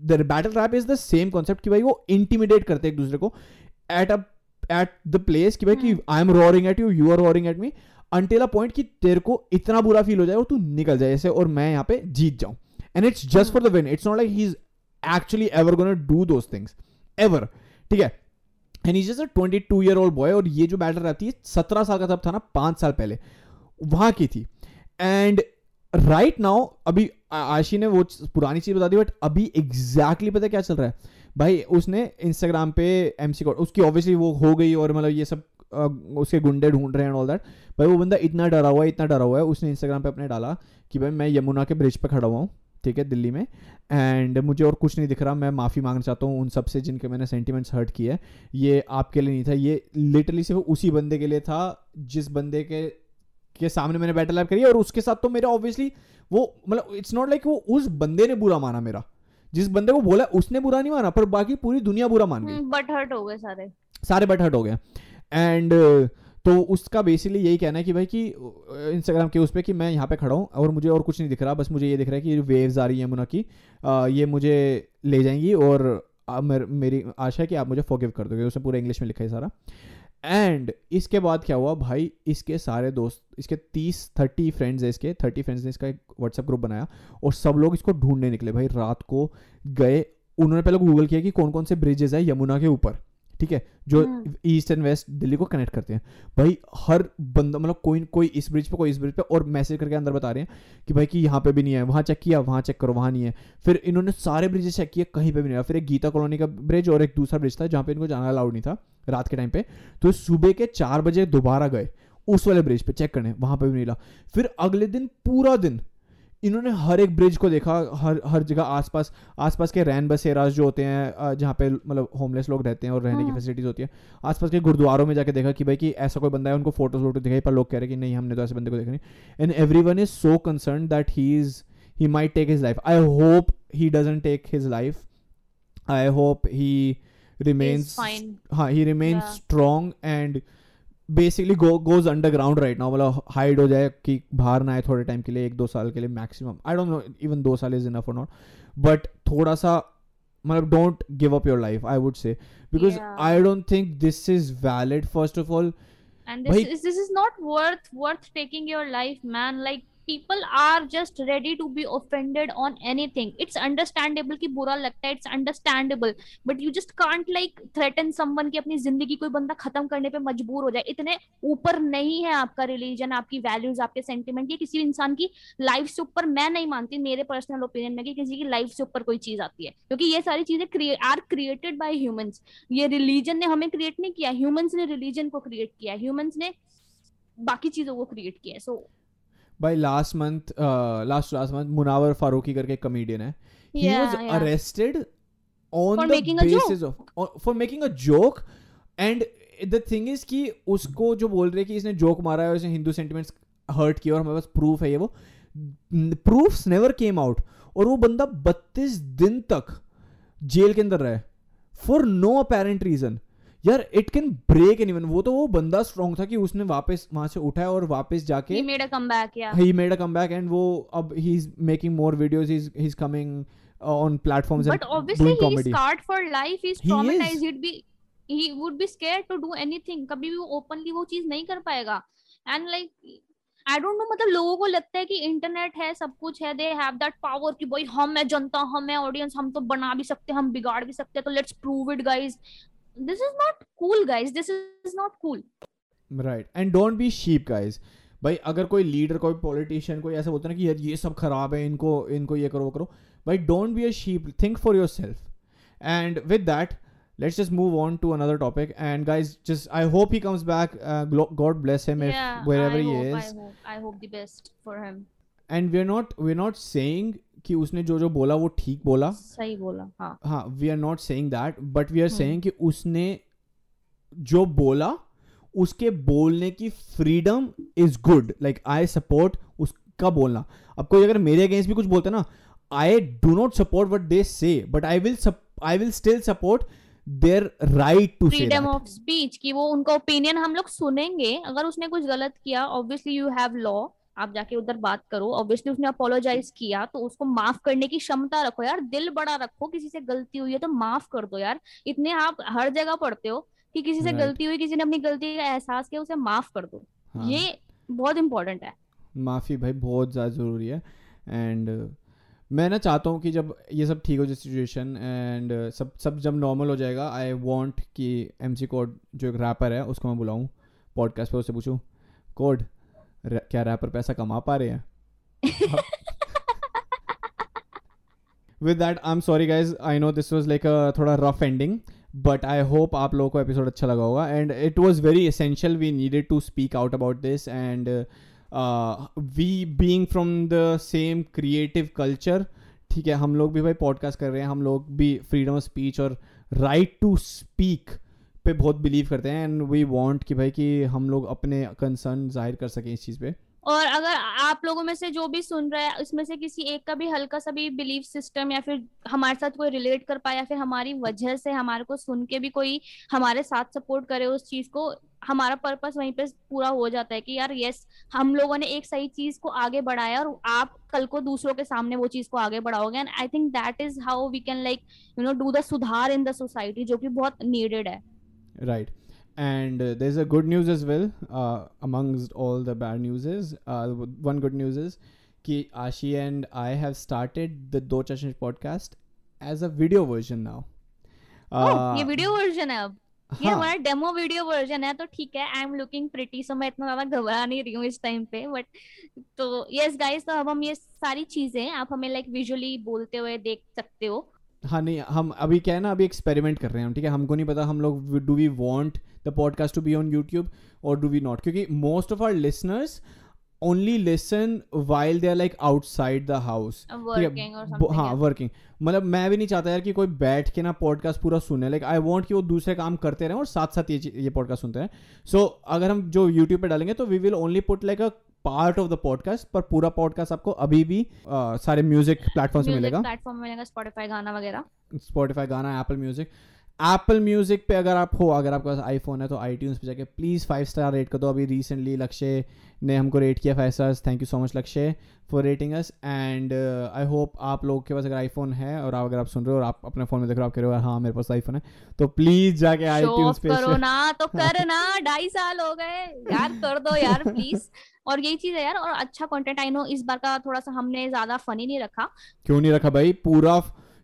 The battle rap is the same concept कि भाई वो इंटिमिडेट करते हैं एक दूसरे को at a at the place कि भाई कि I am roaring at you you are roaring at me until a point कि तेरे को इतना बुरा फील हो जाए और तू निकल जाए ऐसे और मैं यहाँ पे जीत जाऊँ। And it's just for the win it's not like he is actually ever gonna do those things ever ठीक है? And is just a twenty two year old boy और ये जो बैटल रहती है सत्रह साल का तब था ना पाँच साल पहले। वहाँ की थी। एंड राइट नाउ अभी आशी ने वो पुरानी चीज़ बता दी बट अभी एग्जैक्टली exactly पता क्या चल रहा है? भाई उसने इंस्टाग्राम पे एमसी कोड उसकी ऑब्वियसली वो हो गई और मतलब ये सब उसके गुंडे ढूंढ रहे हैं ऑल दैट भाई वो बंदा इतना डरा हुआ है इतना डरा हुआ है उसने इंस्टाग्राम पे अपने डाला कि भाई मैं यमुना के ब्रिज पे खड़ा हुआ हूँ। ठीक है दिल्ली में। एंड मुझे और कुछ नहीं दिख रहा मैं माफ़ी मांगना चाहता हूँ उन सबसे जिनके मैंने सेंटिमेंट्स हर्ट किए ये आपके लिए नहीं था ये लिटरली सिर्फ़ उसी बंदे के लिए था जिस बंदे के के सामने मैंने बैटल लैप करी और उसके साथ तो मेरा ऑब्वियसली वो मतलब इट्स नॉट लाइक वो उस बंदे ने बुरा माना मेरा। जिस बंदे को बोला उसने बुरा नहीं माना पर बाकी पूरी दुनिया बुरा मान गई। बट हर्ट हो गए सारे। सारे बट हट हो गए। एंड तो उसका बेसिकली यही कहना है कि भाई कि इंस्टाग्राम के उस पर कि मैं यहाँ पे खड़ा हूँ और मुझे और कुछ नहीं दिख रहा बस मुझे ये दिख रहा है कि वेव्स आ रही है यमुना की अ, ये मुझे ले जाएँगी और अ, मेर, मेरी आशा है कि आप मुझे फॉरगिव कर दोगे। उसमें पूरा इंग्लिश में लिखा है सारा। एंड इसके बाद क्या हुआ भाई इसके सारे दोस्त इसके तीस थर्टी फ्रेंड्स है इसके थर्टी फ्रेंड्स ने इसका एक व्हाट्सएप ग्रुप बनाया और सब लोग इसको ढूँढने निकले। भाई रात को गए उन्होंने पहले गूगल किया कि कौन कौन से ब्रिजेस है यमुना के ऊपर। ठीक है जो हम्म। ईस्ट एंड वेस्ट दिल्ली को कनेक्ट करते हैं। भाई हर बंदा मतलब कोई कोई इस ब्रिज पे कोई इस ब्रिज पे और मैसेज करके अंदर बता रहे हैं कि भाई कि यहाँ पे भी नहीं है वहाँ चेक किया वहाँ चेक करो वहाँ नहीं है। फिर इन्होंने सारे ब्रिजेस चेक किए कहीं पे भी नहीं है फिर एक गीता कॉलोनी का ब्रिज और एक दूसरा ब्रिज था जहाँ पे इनको जाना अलाउड नहीं था रात के टाइम पे। तो सुबह के चार बजे दोबारा गए उस वाले ब्रिज पे चेक करने वहाँ पे भी नहीं मिला। फिर अगले दिन पूरा दिन इन्होंने हर एक ब्रिज को देखा हर हर जगह आसपास आसपास के रैन बसेराज जो होते हैं जहाँ पे मतलब होमलेस लोग रहते हैं और रहने हाँ। की। फैसिलिटीज़ होती है आसपास के गुरुद्वारों में जाके देखा कि भाई कि ऐसा कोई बंदा है उनको फ़ोटोज़ वोटो दिखाई पर लोग कह रहे हैं कि नहीं हमने तो ऐसे बंदे को देखा नहीं and everyone is so concern that he is he might take his life I hope he doesn't take his life I hope he remains हाँ he remains. Strong and basically go goes underground right ना मतलब hide हो जाए कि बाहर ना आए थोड़े टाइम के लिए एक दो साल के लिए maximum I don't know even दो साल इज़ इनफ और नॉट बट थोड़ा सा मतलब don't give up your life I would say because I don't think this is valid first of all and this is this is not worth worth taking your life man. Like people are just ready to be offended on anything. It's understandable कि बुरा लगता है, it's understandable. But you just can't, like, threaten someone कि अपनी ज़िंदगी कोई बंदा खत्म करने पे मजबूर हो जाए। इतने ऊपर नहीं है आपका रिलीजन आपकी वैल्यूज़ आपके सेंटिमेंट ये किसी इंसान की लाइफ से ऊपर मैं नहीं मानती, मेरे पर्सनल ओपिनियन में कि किसी की लाइफ से ऊपर कोई चीज़ आती है। क्योंकि ये सारी चीज़ें आर क्रिएटेड बाय ह्यूमंस ये रिलीजन ने हमें क्रिएट नहीं किया ह्यूमंस ने रिलीजन को क्रिएट किया ह्यूमंस ने बाकी चीज़ों को क्रिएट किया है। So by last month last last month Munawar Faruqui करके कमेडियन है. He was arrested on For the making a basis of on- for making a joke. And the thing is कि उसको जो बोल रहे हैं कि इसने जोक मारा है उसने हिंदू सेंटिमेंट्स हर्ट किया और हमारे पास प्रूफ है ये वो प्रूफ्स नेवर केम आउट और वो बंदा 32 दिन तक जेल के अंदर रहे फॉर नो अपेरेंट रीजन यार इट कैन ब्रेक एनीवन वो तो वो बंदा स्ट्रांग था कि उसने वापस वहाँ से उठाया और वापस जाके ही मेड अ कमबैक या एंड वो अब he is making more videos is he coming on platforms but obviously he is start for life is traumatized he'd be he would be scared to do anything कभी भी वो openly वो चीज़ नहीं कर पाएगा. And like I don't know मतलब लोगों को लगता है कि इंटरनेट है सब कुछ है दे हैव दैट पावर कि भाई हम है जनता हम है ऑडियंस हम तो बना भी सकते हैं हम बिगाड़ भी सकते हैं तो let's prove it guys this is not cool guys this is not cool right and don't be sheep guys भाई अगर कोई लीडर कोई पॉलिटिशियन कोई ऐसा बोलता है ना कि यार ये सब खराब है इनको इनको ये करो वो करो भाई don't be a sheep think for yourself and with that let's just move on to another topic and guys just i hope he comes back uh, glo- god bless him if yeah wherever I he hope, is I hope I hope the best for him and we're not we're not saying कि उसने जो जो बोला वो ठीक बोला। सही बोला हाँ। हाँ we are not saying that but we are. Saying कि उसने जो बोला उसके बोलने की freedom is good like I support उसका बोलना। अब कोई अगर मेरे अगेंस्ट भी कुछ बोलता ना I do not support what they say but I will I will still support their right to freedom of speech कि वो उनका ओपिनियन हम लोग सुनेंगे अगर उसने कुछ गलत किया ऑब्वियसली यू हैव लॉ आप जाके उधर बात करो। ऑब्वियसली उसने अपोलोजाइज किया तो उसको माफ़ करने की क्षमता रखो यार। दिल बड़ा रखो किसी से गलती हुई है तो माफ़ कर दो यार। इतने आप हर जगह पढ़ते हो कि किसी से गलती हुई किसी ने अपनी गलती का एहसास किया उसे माफ़ कर दो। हाँ। ये बहुत इंपॉर्टेंट है। माफ़ी भाई बहुत ज़्यादा ज़रूरी है। एंड मैं ना चाहता हूँ कि जब ये सब ठीक हो जाए सिचुएशन एंड सब सब जब नॉर्मल हो जाएगा आई वांट कि एम सी कोड जो एक रैपर है उसको मैं बुलाऊँ। पॉडकास्ट पे उससे पूछूँ। कोड क्या रैपर पैसा कमा पा रहे हैं? With that I am sorry guys I know this was like a थोड़ा rough ending but I hope आप लोगों को एपिसोड अच्छा लगा होगा and it was very essential we needed to speak out about this and we being from the same creative culture ठीक है हम लोग भी भाई पॉडकास्ट कर रहे हैं हम लोग भी फ्रीडम ऑफ़ स्पीच और राइट टू स्पीक पे बहुत बिलीव करते हैं एंड वी वांट कि भाई कि हम लोग अपने कंसर्न ज़ाहिर कर सकें इस चीज़ पे। और अगर आप लोगों में से जो भी सुन रहा है, उसमें से किसी एक का भी हल्का सा भी बिलीफ सिस्टम या फिर हमारे साथ कोई रिलेट कर पाए या फिर हमारी वजह से हमारे को सुन के भी कोई हमारे साथ सपोर्ट करे उस चीज़ को, हमारा पर्पस वहीं पे पूरा हो जाता है कि यार यस हम लोगों ने एक सही चीज़ को आगे बढ़ाया और आप कल को दूसरों के सामने वो चीज़ को आगे बढ़ाओगे। And I think that is how we can like you know do the सुधार इन द सोसाइटी जो कि बहुत नीडेड है। right and uh, there's a good news as well uh, amongst all the bad news is uh, one good news is कि Ashi and I have started the Do Chashmish podcast as a video version now. Oh, Uh, ये video version है अब ये हाँ हमारा demo video version है तो ठीक है I am looking pretty so मैं इतना ज्यादा घबरा नहीं रही हूँ इस टाइम पे बट तो यस गाइस तो अब हम ये सारी चीजें आप हमें लाइक विजुअली बोलते हुए देख सकते हो हाँ नहीं हम अभी क्या है ना अभी एक्सपेरिमेंट कर रहे हैं हम ठीक है? हमको नहीं पता हम लोग do we want the podcast to be on YouTube और डू वी नॉट क्योंकि most of our listeners only listen while they are like outside the house हाँ? वर्किंग मतलब मैं भी नहीं चाहता यार कि कोई बैठ के ना पॉडकास्ट पूरा सुने। लाइक आई वॉन्ट कि वो दूसरे काम करते रहें और साथ साथ ये ये पॉडकास्ट सुनते हैं सो so, अगर हम जो यूट्यूब पे डालेंगे तो we will only put like a part of the podcast पर पूरा पॉडकास्ट आपको अभी भी आ, सारे म्यूज़िक प्लेटफॉर्म मिलेगा। प्लेटफॉर्म में मिलेगा स्पॉटिफाई गाना वगैरह। स्पॉटिफाई गाना एप्पल म्यूज़िक एप्पल म्यूज़िक पे अगर आप हो अगर आपके पास आईफोन है तो आई पे जाके प्लीज़ फाइव स्टार रेट कर दो। अभी रिसेंटली लक्ष्य ने हमको रेट किया five stars thank you so much Lakshya for rating us and I hope आप लोग के पास अगर आईफोन है और आप अगर आप सुन रहे हो और आप अपने फ़ोन में देख रहे हो आप कह रहे हो हाँ मेरे पास आईफोन है। तो प्लीज़ जाके आई शो पे करो ना तो कर ना। ढाई साल हो गए। यार कर दो यार प्लीज़ और यही चीज़ है यार और अच्छा कंटेंट आई नो इस बार का थोड़ा सा हमने ज़्यादा फनी नहीं रखा। क्यों नहीं रखा भाई? पूरा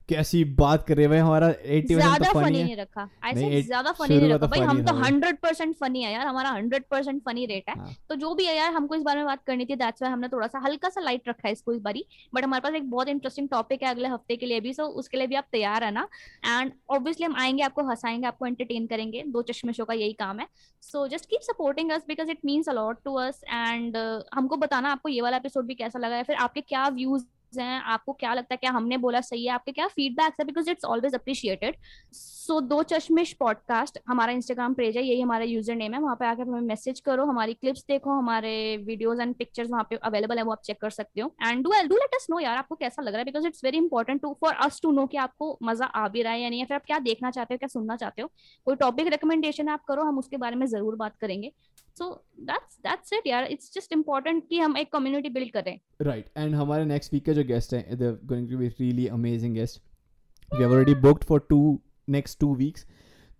कैसी बात कर रहे हैं हमारा एट्टी ज़्यादा तो फनी नहीं रखा। आई नहीं, से it- ज़्यादा फनी नहीं रखा। तो भाई हम तो था भाई। हंड्रेड परसेंट फनी है यार हमारा हंड्रेड परसेंट फनी रेट है। हाँ। तो जो भी है यार हमको इस बारे में बात करनी थी दैट्स वाई हमने थोड़ा सा हल्का सा लाइट रखा है इसको इस बारी। बट हमारे पास एक बहुत इंटरेस्टिंग टॉपिक है अगले हफ़्ते के लिए भी सो उसके लिए भी आप तैयार है ना। एंड ऑब्वियसली हम आएँगे आपको हंसाएँगे आपको एंटरटेन करेंगे। दो चश्मे शो का यही काम है। So just keep supporting us because it means a lot to us and हमको बताना आपको ये वाला एपिसोड भी कैसा लगा है फिर आपके क्या व्यूज़ हैं, आपको क्या लगता है, क्या हमने बोला सही है, आपके क्या फीडबैक्स है? Because it's always appreciated so दो चश्मिश पॉडकास्ट हमारा इंस्टाग्राम पेज है, यही हमारा यूज़र नेम है, वहाँ पे आकर हमें मैसेज करो, हमारी क्लिप्स देखो, हमारे वीडियोस एंड पिक्चर्स वहाँ पे अवेलेबल है, वो आप चेक कर सकते हो. And do do let us know यार, आपको कैसा लग रहा है? Because it's very important to for us to know कि आपको मज़ा आ भी रहा है या नहीं, या फिर आप क्या देखना चाहते हो, क्या सुनना चाहते हो? कोई टॉपिक रिकमेंडेशन आप करो, हम उसके बारे में ज़रूर बात करेंगे. सो दैट्स दैट्स इट यार। इट्स जस्ट कि हम एक कम्युनिटी बिल्ड करें। राइट एंड हमारे नेक्स्ट वीक के जो गेस्ट हैं they going to be really amazing guest we have already booked for two next two weeks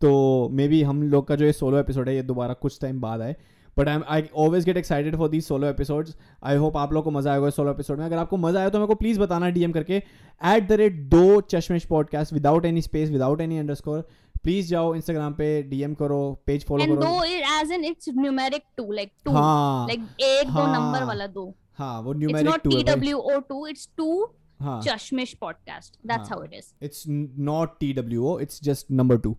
तो मे बी हम लोग का जो ये सोलो एपिसोड है, ये दोबारा कुछ टाइम बाद आए। But I I always get excited for these solo episodes I hope आप लोग को मज़ा आएगा सोलो एपिसोड में। अगर आपको मज़ा आया तो मेरे को प्लीज़ बताना डीएम करके। Eight the rate Do Chashmish podcast without any space without any under please जाओ इंस्टाग्राम पे डीएम करो पेज फॉलो एंड करो। Do as in it's numeric two like two हाँ लाइक एक दो नंबर हाँ, वाला दो। हाँ वो न्यूमेरिक टू है भाई। TWO2 it's two हाँ। Chashmish podcast. That's हाँ. how it is. It's not T W O it's just number two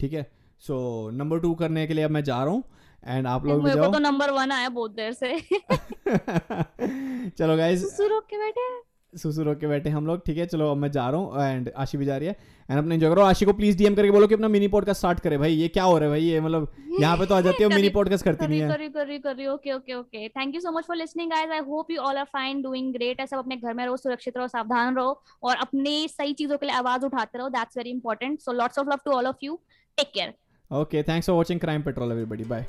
ठीक है? सो नंबर टू करने के लिए अब मैं जा रहा हूँ एंड आप लोग भी मेरे को जाओ। तो नंबर वन आया बहुत देर से। चलो गाइज़ सुसु रोक के बैठे हैं। सुसु रोक के बैठे हम लोग ठीक है? चलो अब मैं जा रहा हूँ एंड आशी भी जा रही है। एंड अपने करो। आशी को प्लीज़ डीएम करके बोलो कि अपना मिनी पॉडकास्ट स्टार्ट करे। भाई ये क्या हो रहा है भाई? ये मतलब यहाँ पे तो आ जाती है मिनी पॉडकास्ट करती नहीं है। कर कर कर रही okay okay okay thank you so much for listening guys I hope you all are fine doing great ऐसा अपने घर में रहो सुरक्षित रहो सावधान रहो और अपने सही चीज़ों के लिए आवाज़ उठाते रहो. That's very important so lots of love to all of you take care okay thanks for watching Crime Patrol everybody bye